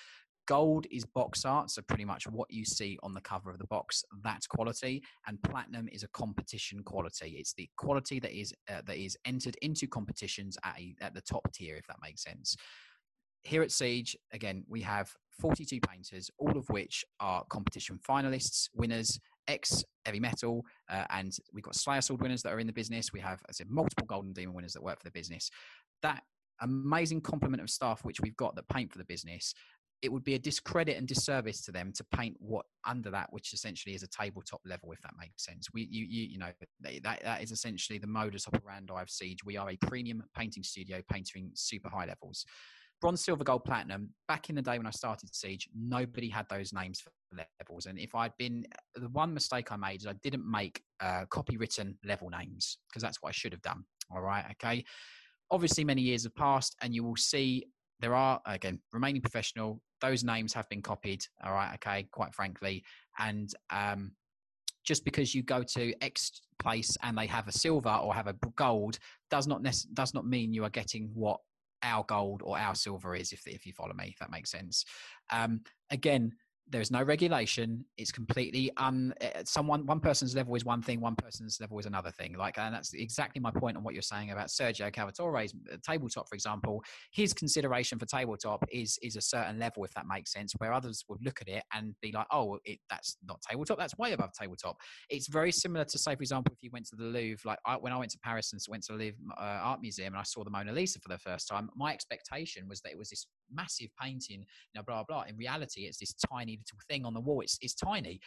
Gold is box art, so pretty much what you see on the cover of the box, that's quality. And platinum is a competition quality. It's the quality that is uh, that is entered into competitions at a, at the top tier, if that makes sense here at Siege, again, we have 42 painters, all of which are competition finalists, winners, ex heavy metal, uh, and we've got Slayer Sword winners that are in the business. We have, as I said, multiple Golden Demon winners that work for the business. That amazing complement of staff which we've got that paint for the business, it would be a discredit and disservice to them to paint what under that, which essentially is a tabletop level, if that makes sense. We, you, you, you know, that that is essentially the modus operandi of Siege. We are a premium painting studio, painting super high levels bronze, silver, gold, platinum. Back in the day when I started Siege, nobody had those names for levels. And if I'd been the one mistake I made is I didn't make uh, copywritten level names because that's what I should have done. All right, okay. Obviously, many years have passed, and you will see there are again remaining professional. Those names have been copied. All right, okay. Quite frankly, and um, just because you go to X place and they have a silver or have a gold does not nec- does not mean you are getting what our gold or our silver is, if if you follow me, if that makes sense. Um, again, there's no regulation. It's completely un eh, someone one person's level is one thing one person's level is another thing. Like and that's exactly my point on what you're saying about sergio calvatore's uh, tabletop for example. His consideration for tabletop is is a certain level if that makes sense where others would look at it and be like oh it, that's not tabletop that's way above tabletop. It's very similar to say for example if you went to the louvre like I, when i went to paris and went to the louvre uh, art museum and i saw the mona lisa for the first time my expectation was that it was this massive painting you know blah blah. In reality it's this tiny little thing on the wall. It's it's tiny.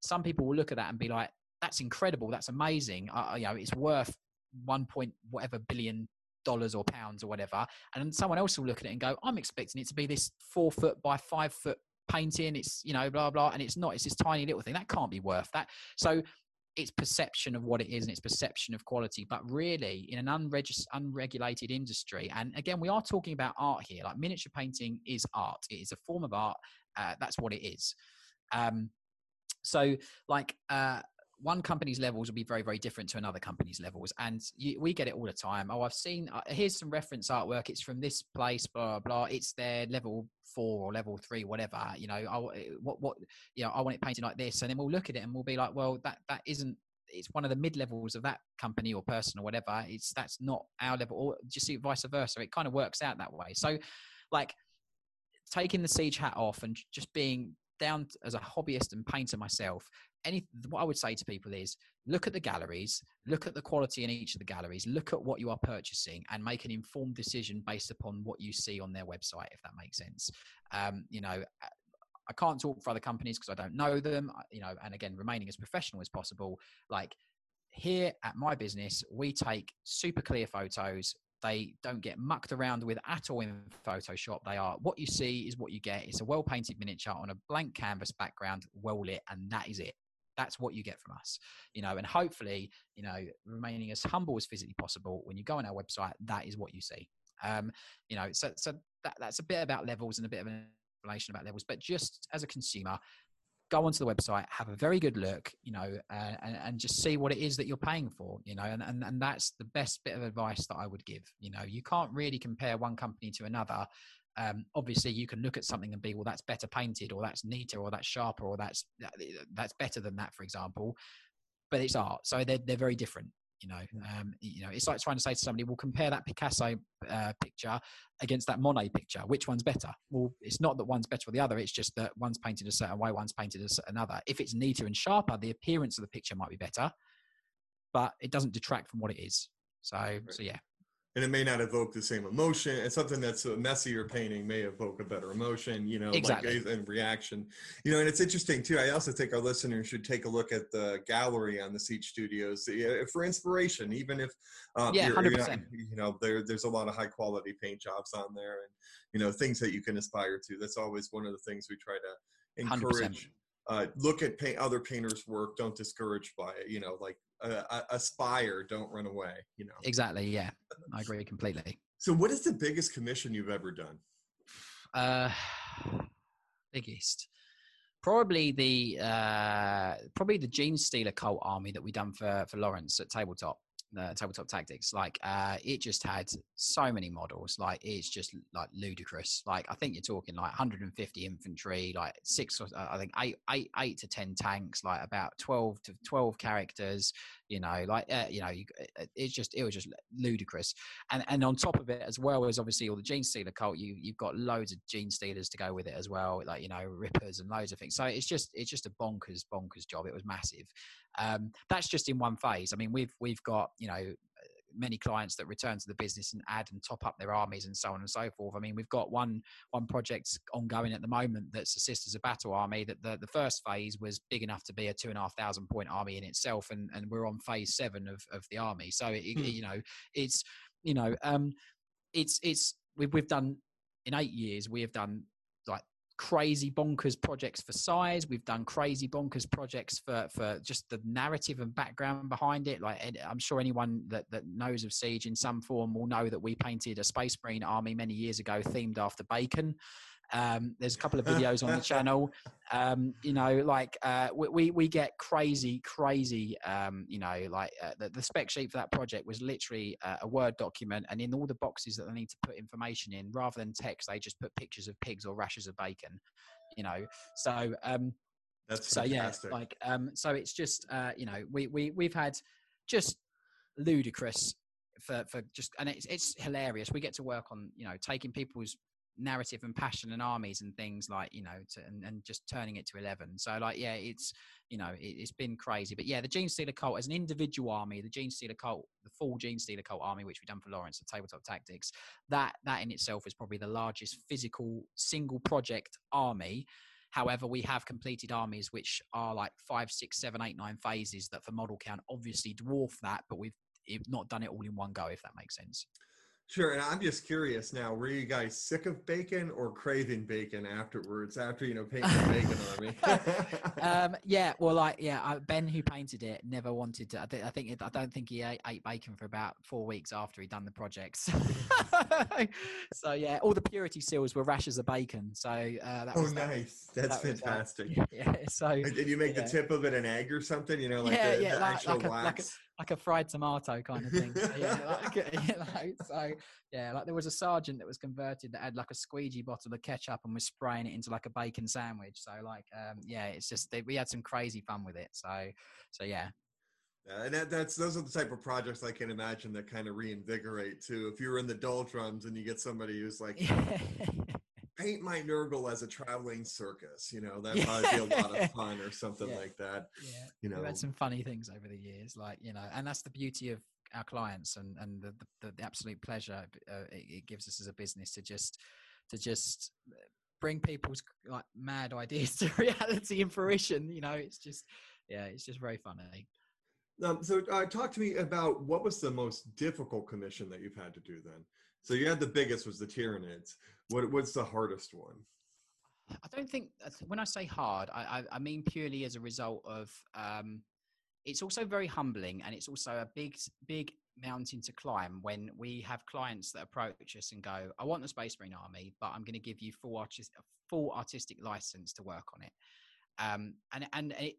Some people will look at that and be like, "That's incredible. That's amazing. Uh, you know, it's worth one point whatever billion dollars or pounds or whatever." And someone else will look at it and go, "I'm expecting it to be this four foot by five foot painting. It's you know blah blah, and it's not. It's this tiny little thing that can't be worth that." So it's perception of what it is and it's perception of quality. But really, in an unregis- unregulated industry, and again, we are talking about art here. Like miniature painting is art. It is a form of art, uh, that's what it is. Um, so, like, uh, one company's levels will be very very different to another company's levels and you, we get it all the time. Oh i've seen uh, here's some reference artwork. It's from this place blah blah it's their level four or level three whatever you know. I, eh, what what you know i want it painted like this. And then we'll look at it and we'll be like well that that isn't it's one of the mid levels of that company or person or whatever. It's that's not our level or just see vice versa. It kind of works out that way. So like taking the siege hat off and just being down as a hobbyist and painter myself any what I would say to people is look at the galleries, look at the quality in each of the galleries, look at what you are purchasing, and make an informed decision based upon what you see on their website, if that makes sense. Um, you know, I can't talk for other companies because I don't know them. You know, and again, remaining as professional as possible. Like here at my business, we take super clear photos. They don't get mucked around with at all in Photoshop. They are what you see is what you get. It's a well painted miniature on a blank canvas background, well lit, and that is it that's what you get from us you know and hopefully you know remaining as humble as physically possible when you go on our website that is what you see um you know so so that, that's a bit about levels and a bit of an explanation about levels but just as a consumer go onto the website have a very good look you know uh, and, and just see what it is that you're paying for you know and, and and that's the best bit of advice that i would give you know. You can't really compare one company to another. Um, obviously you can look at something and be well that's better painted or that's neater or that's sharper or that's that's better than that for example. But it's art so they're, they're very different you know um, you know it's like trying to say to somebody well compare that picasso uh, picture against that monet picture. Which one's better? Well it's not that one's better or the other it's just that one's painted a certain way one's painted as another if it's neater and sharper the appearance of the picture might be better but it doesn't detract from what it is. So so yeah
and it may not evoke the same emotion. And something that's a messier painting may evoke a better emotion, you know,
exactly.
like and reaction. You know, and it's interesting too. I also think our listeners should take a look at the gallery on the Siege Studios for inspiration, even if
um, yeah, hundred percent.
You know, there there's a lot of high quality paint jobs on there, and you know things that you can aspire to. That's always one of the things we try to encourage. 100%. Uh, look at paint, other painters' work. Don't discourage by it. You know, like uh, aspire, don't run away. You know.
Exactly. Yeah, I agree completely.
So, what is the biggest commission you've ever done?
Uh, biggest, probably the uh, probably the Genestealer cult army that we done for for Lawrence at Tabletop the tabletop tactics like uh it just had so many models like it's just like ludicrous like i think you're talking like 150 infantry like six uh, i think eight eight eight to ten tanks like about 12 to 12 characters you know like uh, you know uh, it's just it was just ludicrous. And and on top of it as well as obviously all the gene stealer cult you you've got loads of gene stealers to go with it as well like you know rippers and loads of things. So it's just it's just a bonkers bonkers job. It was massive. Um, that's just in one phase. I mean, we've we've got you know many clients that return to the business and add and top up their armies and so on and so forth. I mean, we've got one one project ongoing at the moment that's a Sisters of Battle army. That the, the first phase was big enough to be a two and a half thousand point army in itself, and and we're on phase seven of of the army. So it, hmm. you know, it's you know, um, it's it's we've we've done in eight years we have done crazy bonkers projects for size. We've done crazy bonkers projects for for just the narrative and background behind it. Like I'm sure anyone that that knows of Siege in some form will know that we painted a Space Marine army many years ago themed after bacon. Um, there's a couple of videos on the channel. Um, you know, like uh, we we get crazy, crazy. Um, you know, like uh, the, the, spec sheet for that project was literally uh, a word document, and in all the boxes that they need to put information in, rather than text, they just put pictures of pigs or rashers of bacon. You know, so um,
that's so fantastic.
yeah, like um, so it's just uh, you know we we we've had just ludicrous for for just and it's it's hilarious. We get to work on you know taking people's narrative and passion and armies and things like you know to, and, and just turning it to 11 so like yeah it's you know it, has been crazy. But yeah the Genestealer cult as an individual army the Genestealer cult the full Genestealer cult army which we've done for lawrence the tabletop tactics that that in itself is probably the largest physical single project army. However, we have completed armies which are like five, six, seven, eight, nine phases that for model count obviously dwarf that, but we've not done it all in one go, if that makes sense.
Sure, and I'm just curious now. Were you guys sick of bacon or craving bacon afterwards? After you know painting bacon army.
um, yeah, well, like yeah, Ben who painted it never wanted to. I, th- I think it, I don't think he ate, ate, bacon for about four weeks after he'd done the project. so yeah, all the purity seals were rashers of bacon. So uh, that
oh,
was
nice. That. That's that fantastic.
Was, uh, yeah. So
did you make yeah. the tip of it an egg or something? You know, like
yeah,
the,
yeah,
the
like,
actual
like a,
wax.
Like a, like a fried tomato kind of thing. So, yeah, like, you know, so yeah, like there was a sergeant that was converted that had like a squeegee bottle of ketchup and was spraying it into like a bacon sandwich. So like, um, yeah, it's just they, we had some crazy fun with it. So so yeah.
Yeah, and that, that's those are the type of projects I can imagine that kind of reinvigorate too. If you're in the doldrums and you get somebody who's like, paint my Nurgle as a traveling circus. You know, that might be a lot of fun or something
yeah.
like that.
Yeah,
you know,
we've had some funny things over the years, like you know, and that's the beauty of our clients and and the the, the absolute pleasure uh, it, it gives us as a business to just to just bring people's like mad ideas to reality and fruition. You know, it's just yeah, it's just very funny.
Um, so uh, talk to me about what was the most difficult commission that you've had to do then so you had the biggest was the Tyranids. What, what's the hardest one?
I don't think when i say hard i, I, I mean purely as a result of um, it's also very humbling and it's also a big big mountain to climb when we have clients that approach us and go i want the space marine army but i'm going to give you full, artistic, full artistic license to work on it um, and and it,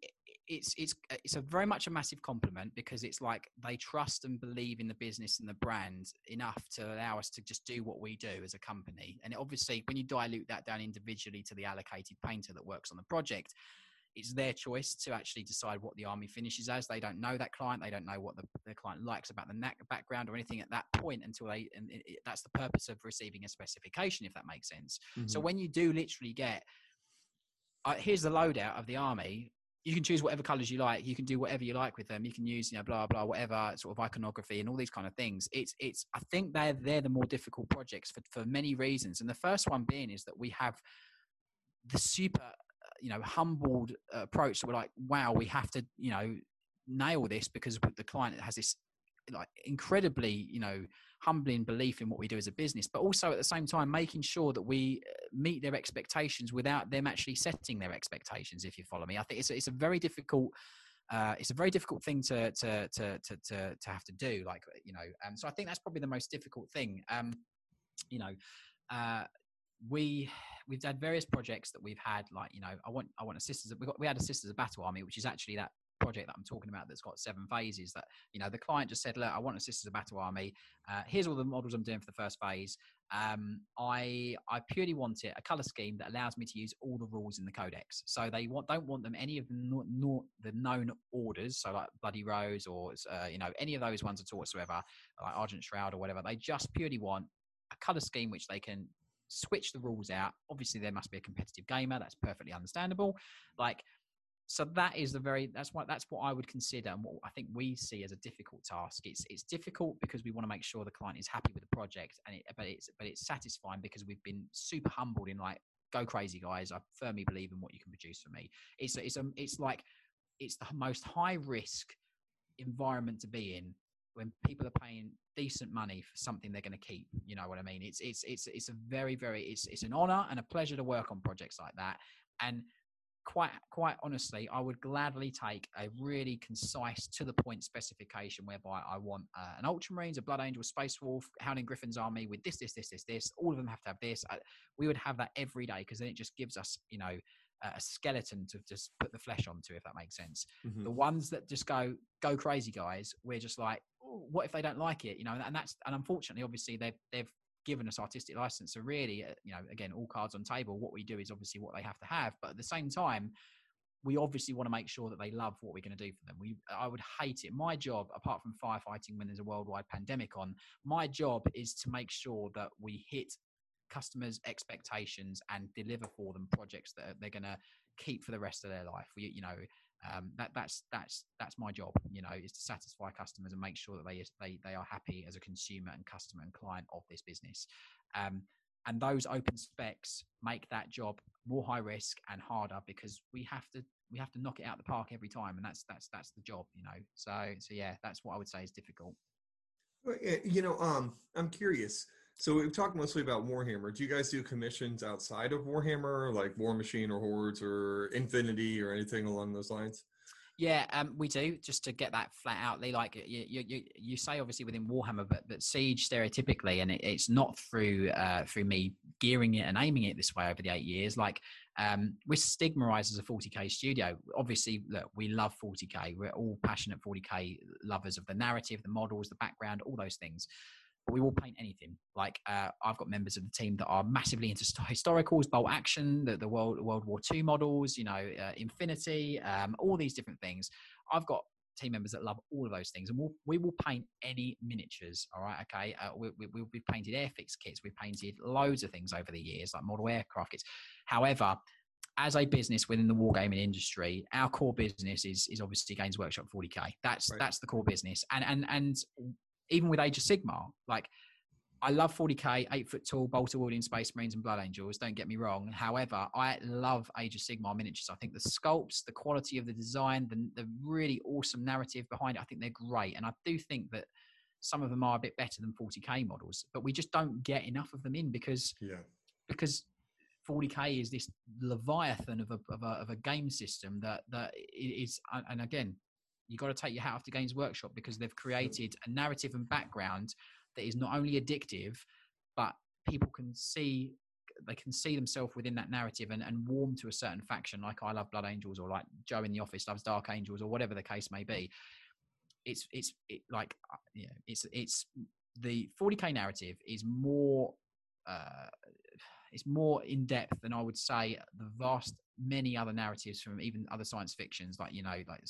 it's it's it's a very much a massive compliment because it's like they trust and believe in the business and the brand enough to allow us to just do what we do as a company. And obviously, when you dilute that down individually to the allocated painter that works on the project, it's their choice to actually decide what the army finishes as. They don't know that client. They don't know what the, the client likes about the background or anything at that point until they, and it, that's the purpose of receiving a specification, if that makes sense. Mm-hmm. So when you do literally get uh, here's the loadout of the army. You can choose whatever colors you like. You can do whatever you like with them. You can use, you know, blah blah, whatever sort of iconography and all these kind of things. It's it's. I think they're they're the more difficult projects for for many reasons. And the first one being is that we have the super, you know, humbled approach. So we're like, wow, we have to, you know, nail this because the client has this like incredibly, you know, humbling belief in what we do as a business, but also at the same time making sure that we uh, meet their expectations without them actually setting their expectations. If you follow me, I think it's a, it's a very difficult. Uh, it's a very difficult thing to, to to to to to have to do. Like you know, um, so I think that's probably the most difficult thing. Um, you know, uh, we we've had various projects that we've had. Like you know, I want I want a sisters. We got we had a sisters of battle army, which is actually that project that I'm talking about that's got seven phases that, you know, the client just said, look, I want a Sisters of Battle Army. Uh, here's all the models I'm doing for the first phase. Um, I I purely want it a color scheme that allows me to use all the rules in the codex. So they want don't want them any of the the known orders, so like Bloody Rose or uh, you know any of those ones at all whatsoever, like Argent Shroud or whatever. They just purely want a color scheme which they can switch the rules out. Obviously, there must be a competitive gamer. That's perfectly understandable. Like so that is the very that's what that's what I would consider and what I think we see as a difficult task. It's it's difficult because we want to make sure the client is happy with the project, and it, but it's but it's satisfying because we've been super humbled in like go crazy guys. I firmly believe in what you can produce for me. It's it's a, it's like it's the most high risk environment to be in when people are paying decent money for something they're going to keep you know what i mean it's it's it's it's a very very it's it's an honor and a pleasure to work on projects like that and quite quite honestly, I would gladly take a really concise, to the point specification whereby I want uh, an Ultramarines, a Blood Angel, Space Wolf, Howling Griffons army with this, this, this, this, this. All of them have to have this. Uh, we would have that every day because then it just gives us, you know, a skeleton to just put the flesh onto, if that makes sense. Mm-hmm. The ones that just go go crazy, guys, we're just like, oh, what if they don't like it? You know, and that's and unfortunately, obviously, they've they've given us artistic license. So really, uh, you know, again, all cards on table. What we do is obviously what they have to have, but at the same time, we obviously want to make sure that they love what we're going to do for them. We, I would hate it. My job, apart from firefighting when there's a worldwide pandemic on, my job is to make sure that we hit customers' expectations and deliver for them projects that they're going to keep for the rest of their life. We, you know, um, that that's that's that's my job you know is to satisfy customers and make sure that they they they are happy as a consumer and customer and client of this business. Um, and those open specs make that job more high risk and harder because we have to we have to knock it out of the park every time and that's that's that's the job you know. So so yeah that's what i would say is difficult.
You know, um, I'm curious. So we've talked mostly about Warhammer. Do you guys do commissions outside of Warhammer, like Warmachine or Hordes or Infinity or anything along those lines?
Yeah, um, we do. Just to get that flat out, they like you, you, you say obviously within Warhammer, but but Siege stereotypically, and it, it's not through uh, through me gearing it and aiming it this way over the eight years. Like um, we're stigmatized as a 40k studio. Obviously, look, we love 40k. We're all passionate 40k lovers of the narrative, the models, the background, all those things we will paint anything. Like uh, I've got members of the team that are massively into historicals, bolt action, the, the World World War II models, you know, uh, Infinity, um, all these different things. I've got team members that love all of those things, and we'll, we will paint any miniatures. All right, okay. Uh, we, we, we've painted airfix kits, we've painted loads of things over the years, like model aircraft kits. However, as a business within the wargaming industry, our core business is is obviously Games Workshop 40k. That's right. that's the core business, and and and even with Age of Sigmar, like I love 40k, eight foot tall, bolter wielding Space Marines and Blood Angels. Don't get me wrong. However, I love Age of Sigmar miniatures. I think the sculpts, the quality of the design, the, the really awesome narrative behind it, I think they're great. And I do think that some of them are a bit better than 40k models, but we just don't get enough of them in because
yeah.
because 40k is this leviathan of a, of a, of a game system that that is and again you got to take your hat off to Games Workshop because they've created a narrative and background that is not only addictive, but people can see they can see themselves within that narrative and, and warm to a certain faction, like I love Blood Angels or like Joe in the office loves Dark Angels or whatever the case may be. It's it's it, like uh, yeah, it's it's the 40k narrative is more uh, it's more in depth than I would say the vast many other narratives from even other science fictions, like you know, like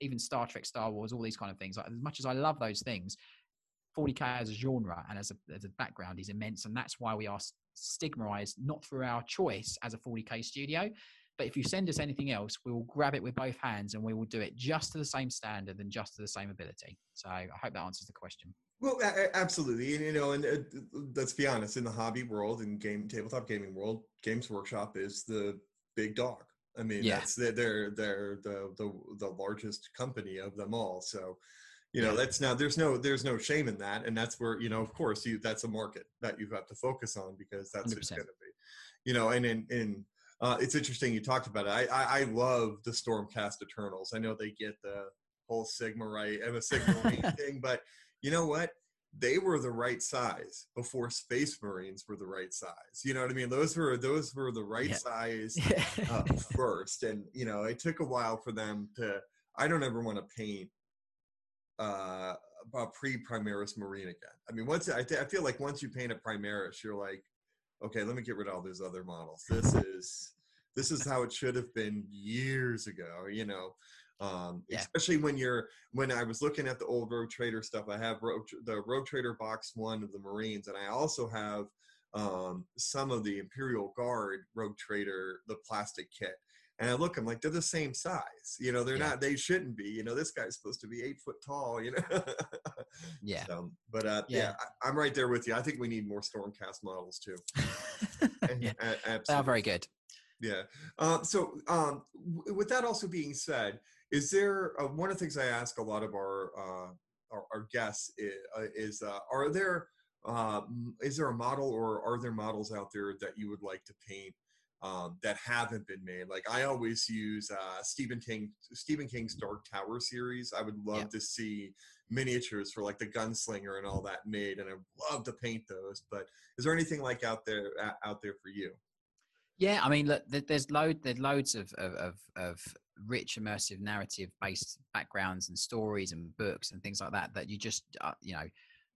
even Star Trek, Star Wars, all these kind of things. Like as much as I love those things, 40k as a genre and as a, as a background is immense, and that's why we are stigmatized not through our choice as a 40k studio. But if you send us anything else, we will grab it with both hands and we will do it just to the same standard and just to the same ability. So I hope that answers the question.
Well, absolutely, and you know, and uh, let's be honest, in the hobby world and game tabletop gaming world, Games Workshop is the big dog. I mean, yeah. that's they're they're the the the largest company of them all. So, you know, yeah. that's now there's no there's no shame in that, and that's where you know, of course, you that's a market that you have to focus on because that's 100%. what's going to be. You know, and in in uh, it's interesting you talked about it. I, I I love the Stormcast Eternals. I know they get the whole Sigmar right and the Sigmar thing, but you know what? They were the right size before Space Marines were the right size. You know what I mean? Those were those were the right yeah. size uh, first, and you know it took a while for them to. I don't ever want to paint uh, a pre-Primaris Marine again. I mean, once I, th- I feel like once you paint a Primaris, you're like, okay, let me get rid of all those other models. This is this is how it should have been years ago. You know, um, yeah. especially when you're when i was looking at the old rogue trader stuff i have the rogue trader box one of the marines and i also have um, some of the imperial guard rogue trader the plastic kit. And i look i'm like they're the same size you know they're yeah. not they shouldn't be you know this guy's supposed to be eight foot tall you know?
Yeah.
So, but uh, yeah, yeah. I, am right there with you. I think we need more stormcast models too.
Yeah. they are very good.
Yeah. Uh, so um, w- with that also being said is there uh, one of the things I ask a lot of our uh, our, our, guests is, uh, is uh, are there um, is there a model or are there models out there that you would like to paint um, that haven't been made? Like I always use uh, Stephen King Stephen King's Dark Tower series. I would love yeah. to see miniatures for like the gunslinger and all that made, and I'd love to paint those. But is there anything like out there out there for you?
Yeah, I mean, look, there's load, there's loads of, of, of rich, immersive, narrative-based backgrounds and stories and books and things like that that you just, uh, you know,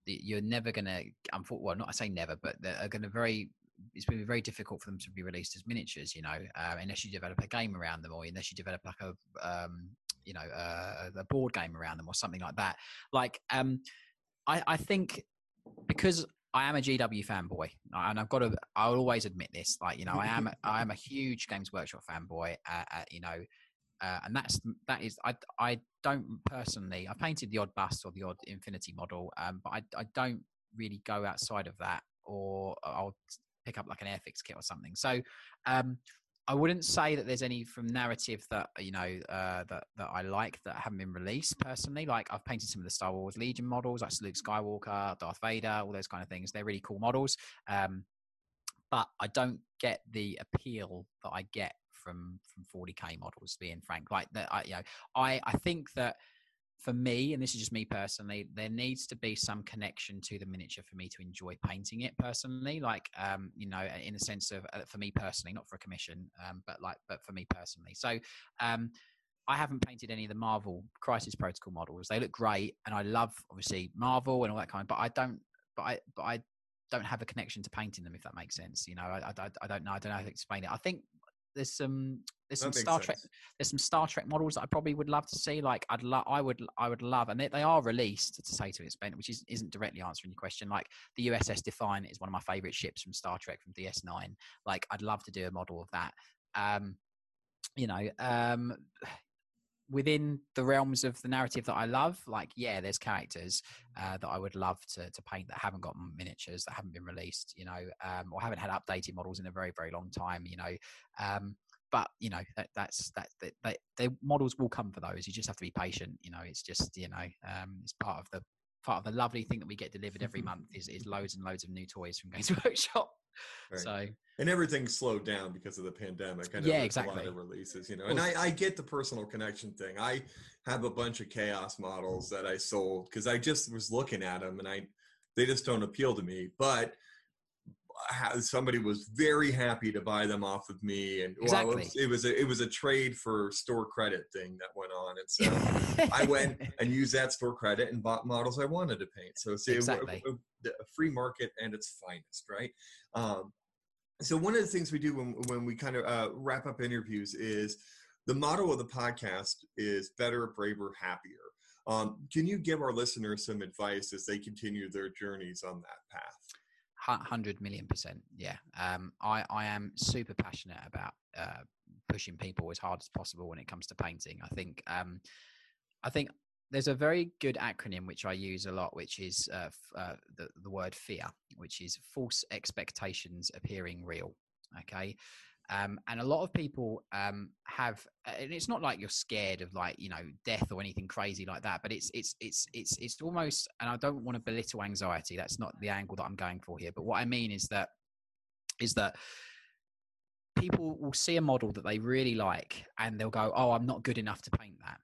you're never going to. Well, not I say never, but they're going to very. It's going to be very difficult for them to be released as miniatures, you know, uh, unless you develop a game around them, or unless you develop like a, um, you know, uh, a board game around them, or something like that. Like, um, I, I think because I am a GW fanboy, and I've got to. I'll always admit this. Like you know, I am. I am a huge Games Workshop fanboy. Uh, uh, you know, uh, and that's that is. I I don't personally. I painted the odd bust or the odd Infinity model, um, but I I don't really go outside of that, or I'll pick up like an Airfix kit or something. So, um, I wouldn't say that there's any from narrative that you know uh, that that I like that haven't been released personally. Like I've painted some of the Star Wars Legion models, like Luke Skywalker, Darth Vader, all those kind of things. They're really cool models, um, but I don't get the appeal that I get from from 40k models. Being frank, like that, I you know, I I think that for me, and this is just me personally, there needs to be some connection to the miniature for me to enjoy painting it personally. Like, um, you know, in the sense of uh, for me personally, not for a commission, um, but like, but for me personally. So, um, I haven't painted any of the Marvel Crisis Protocol models. They look great, and I love obviously Marvel and all that kind. But I don't, but I, but I don't have a connection to painting them. If that makes sense, you know, I, I, I don't know. I don't know how to explain it. I think there's some there's some Star sense. Trek there's some Star Trek models that I probably would love to see. Like I'd love I would I would love and they, they are released to say to its benefit, which is, isn't directly answering your question. Like the USS Defiant is one of my favorite ships from Star Trek from DS9. Like I'd love to do a model of that. Um, you know, um, within the realms of the narrative that I love, like yeah, there's characters uh, that I would love to to paint that haven't got miniatures that haven't been released, you know, um, or haven't had updated models in a very very long time, you know. Um, but you know that, that's that, that, the models will come for those. You just have to be patient. You know, it's just you know um, it's part of the part of the lovely thing that we get delivered every month is, is loads and loads of new toys from Games Workshop. Right. So
and everything slowed down because of the pandemic.
I know yeah, exactly. A lot
of releases, you know, and I, I get the personal connection thing. I have a bunch of chaos models that I sold because I just was looking at them and I they just don't appeal to me. But somebody was very happy to buy them off of me and
exactly.
well, it, was, it was a it was a trade for store credit thing that went on and so i went and used that store credit and bought models i wanted to paint so it's exactly. a, a, a, free market and its finest right um, so one of the things we do when, when we kind of uh, wrap up interviews is the motto of the podcast is better braver happier um, can you give our listeners some advice as they continue their journeys on that path
hundred million percent. Yeah, um, I I am super passionate about uh, pushing people as hard as possible when it comes to painting. I think um, I think there's a very good acronym which I use a lot, which is uh, f- uh, the the word fear, which is false expectations appearing real. Okay, um, and a lot of people um, have, and it's not like you're scared of like you know death or anything crazy like that, but it's it's it's it's it's almost. And I don't want to belittle anxiety. That's not the angle that I'm going for here. But what I mean is that is that people will see a model that they really like, and they'll go, "Oh, I'm not good enough to paint that."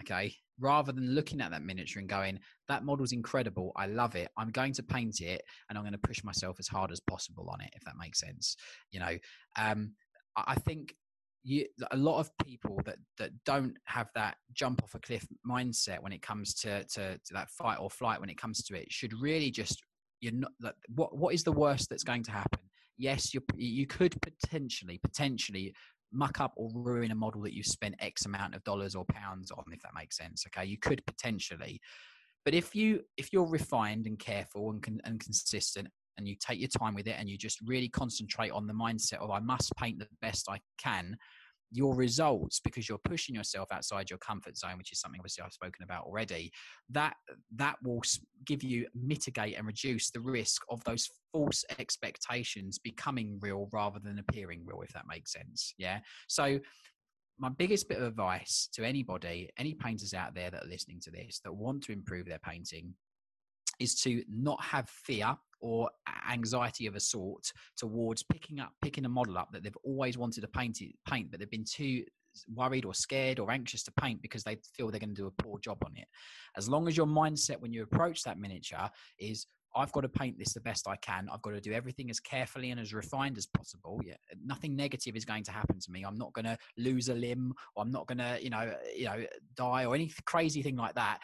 Okay, rather than looking at that miniature and going, that model's incredible. I love it. I'm going to paint it and I'm going to push myself as hard as possible on it, if that makes sense. You know, um, I think you, a lot of people that, that don't have that jump off a cliff mindset when it comes to, to, to that fight or flight, when it comes to it, should really just, you're not, like, what, what is the worst that's going to happen? Yes, you you could potentially, potentially muck up or ruin a model that you spent X amount of dollars or pounds on, if that makes sense. Okay, you could potentially, but if you if you're refined and careful and con- and consistent, and you take your time with it, and you just really concentrate on the mindset of I must paint the best I can, your results because you're pushing yourself outside your comfort zone which is something obviously i've spoken about already that that will give you mitigate and reduce the risk of those false expectations becoming real rather than appearing real if that makes sense yeah? So my biggest bit of advice to anybody any painters out there that are listening to this that want to improve their painting is to not have fear or anxiety of a sort towards picking up picking a model up that they've always wanted to paint it, paint, but they've been too worried or scared or anxious to paint because they feel they're going to do a poor job on it. As long as your mindset when you approach that miniature is I've got to paint this the best I can. I've got to do everything as carefully and as refined as possible. Yeah, nothing negative is going to happen to me. I'm not going to lose a limb, or I'm not going to, you know, you know, die or any crazy thing like that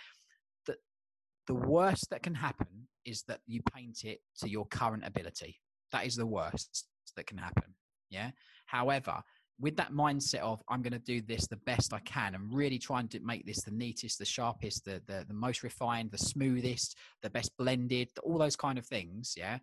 the worst that can happen is that you paint it to your current ability. That is the worst that can happen. Yeah. However, with that mindset of I'm going to do this the best I can and really trying to make this the neatest, the sharpest, the, the, the most refined, the smoothest, the best blended, all those kind of things, yeah,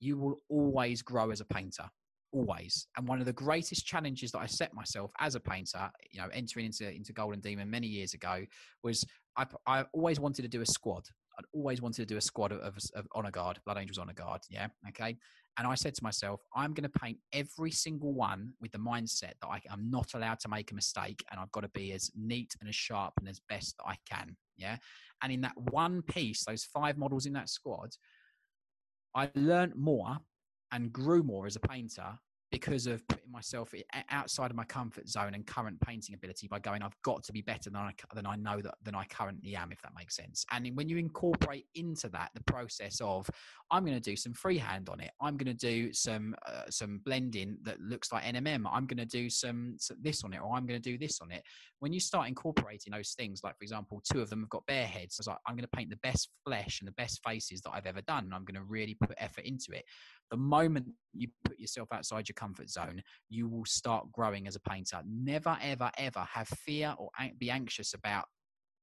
you will always grow as a painter always. And one of the greatest challenges that I set myself as a painter, you know, entering into into Golden Demon many years ago, was I, I always wanted to do a squad. I'd always wanted to do a squad of, of, of honor guard, Blood Angels honor guard. Yeah, okay. And I said to myself, I'm going to paint every single one with the mindset that I, I'm not allowed to make a mistake, and I've got to be as neat and as sharp and as best that I can. Yeah. And in that one piece, those five models in that squad, I learned more and grew more as a painter because of putting myself outside of my comfort zone and current painting ability by going, I've got to be better than I, than I know that than I currently am, if that makes sense. And when you incorporate into that the process of, I'm going to do some freehand on it, I'm going to do some uh, some blending that looks like NMM, I'm going to do some, some this on it, or I'm going to do this on it. When you start incorporating those things, like for example, two of them have got bare heads, I was like, I'm going to paint the best flesh and the best faces that I've ever done, and I'm going to really put effort into it the moment you put yourself outside your comfort zone, you will start growing as a painter. Never, ever, ever have fear or be anxious about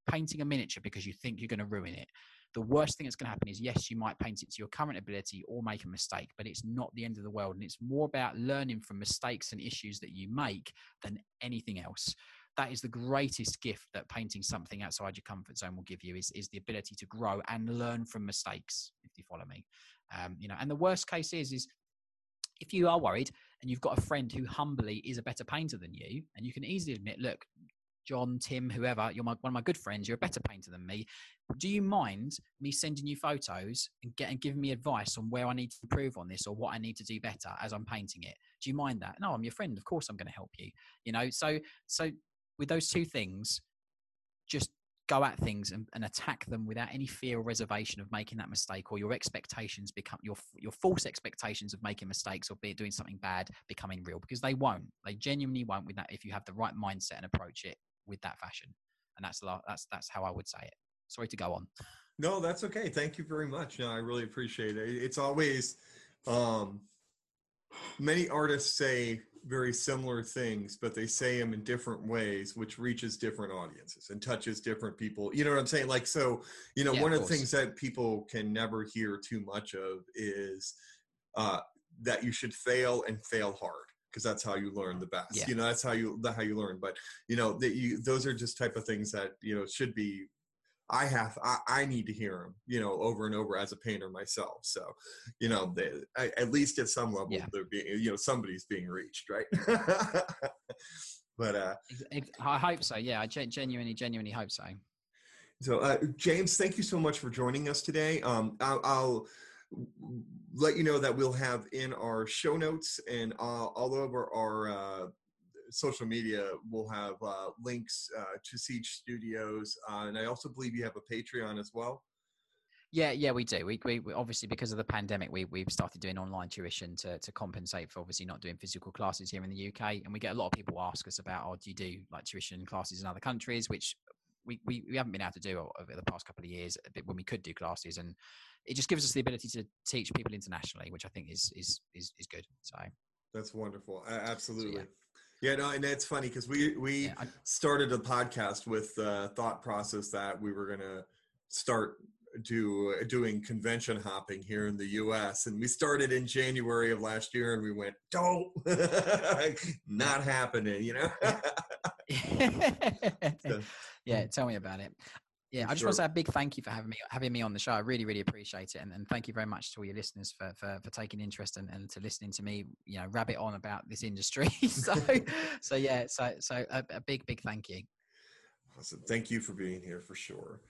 painting a miniature because you think you're going to ruin it. The worst thing that's going to happen is, yes, you might paint it to your current ability or make a mistake, but it's not the end of the world. And it's more about learning from mistakes and issues that you make than anything else that is the greatest gift that painting something outside your comfort zone will give you is, is the ability to grow and learn from mistakes if you follow me um, you know, and the worst case is is if you are worried and you've got a friend who humbly is a better painter than you, and you can easily admit, look, John, Tim, whoever, you're my, one of my good friends, you're a better painter than me. Do you mind me sending you photos and getting giving me advice on where I need to improve on this or what I need to do better as I'm painting it? Do you mind that? No, I'm your friend. Of course I'm going to help you. You know, so so with those two things, just go at things and, and, attack them without any fear or reservation of making that mistake or your expectations become your your false expectations of making mistakes or be doing something bad becoming real because they won't. They genuinely won't with that if you have the right mindset and approach it with that fashion. And that's that's that's how I would say it. Sorry to go on.
No that's okay. Thank you very much. No I really appreciate it. It's always um many artists say very similar things, but they say them in different ways, which reaches different audiences and touches different people. You know what I'm saying? Like, so, you know, yeah, one of, of the things that people can never hear too much of is uh, that you should fail and fail hard because that's how you learn the best. Yeah. You know, that's how you how you learn. But you know, that you those are just type of things that you know should be I have I, I, need to hear them, you know, over and over as a painter myself. So, you know, they, I, at least at some level, yeah. they're being, you know, somebody's being reached, right? but uh,
I hope so. Yeah, I genuinely, genuinely hope so.
So, uh, James, thank you so much for joining us today. Um, I'll, I'll let you know that we'll have in our show notes and uh, all over our uh, social media, we'll have uh, links uh, to Siege Studios, uh, and I also believe you have a Patreon as well.
Yeah, yeah, we do. We, we, we, obviously because of the pandemic, we we've started doing online tuition to to compensate for obviously not doing physical classes here in the UK. And we get a lot of people ask us about, oh, do you do like tuition classes in other countries? Which we, we, we haven't been able to do over the past couple of years when we could do classes and it just gives us the ability to teach people internationally which i think is is is, is good so
that's wonderful absolutely so, yeah. Yeah, no, and it's funny because we we yeah, I, started a podcast with the thought process that we were gonna start do doing convention hopping here in the U.S. and we started in January of last year, and we went, don't, not happening, you know.
so, yeah, tell me about it. Yeah, I just sure. want to say a big thank you for having me having me on the show. I really, really appreciate it, and, and thank you very much to all your listeners for for, for taking interest and, and to listening to me, you know, rabbit on about this industry. so, so yeah, so so a, a big, big thank you.
Awesome. Thank you for being here for sure.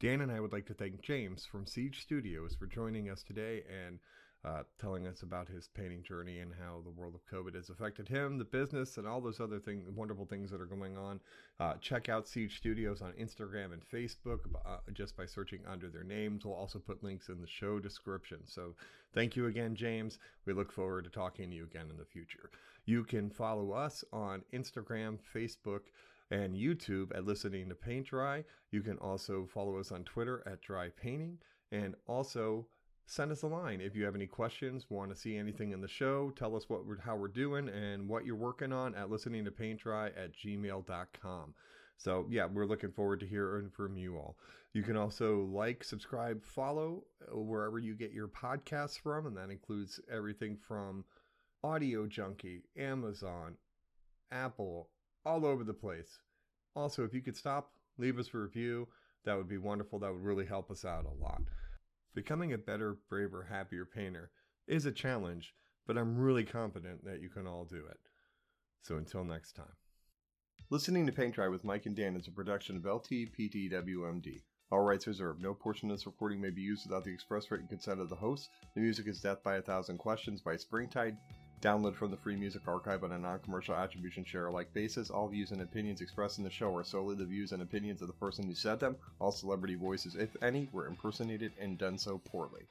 Dan and I would like to thank James from Siege Studios for joining us today and uh, telling us about his painting journey and how the world of COVID has affected him, the business, and all those other things, wonderful things that are going on. Uh, check out Siege Studios on Instagram and Facebook uh, just by searching under their names. We'll also put links in the show description. So thank you again, James. We look forward to talking to you again in the future. You can follow us on Instagram, Facebook, and YouTube at Listening to Paint Dry. You can also follow us on Twitter at Dry Painting and also send us a line if you have any questions, want to see anything in the show, tell us what we're, how we're doing and what you're working on at listening to paint dry at gmail.com. So, yeah, we're looking forward to hearing from you all. You can also like, subscribe, follow uh, wherever you get your podcasts from, and that includes everything from Audio Junkie, Amazon, Apple, all over the place. Also, if you could stop, leave us a review, that would be wonderful. That would really help us out a lot. Becoming a better, braver, happier painter is a challenge, but I'm really confident that you can all do it. So until next time. Listening to Paint Dry with Mike and Dan is a production of LTPTWMD. All rights reserved. No portion of this recording may be used without the express written consent of the host. The music is Death by a Thousand Questions by Springtide. Download from the Free Music Archive on a non-commercial attribution share alike basis. All views and opinions expressed in the show are solely the views and opinions of the person who said them. All celebrity voices, if any, were impersonated and done so poorly.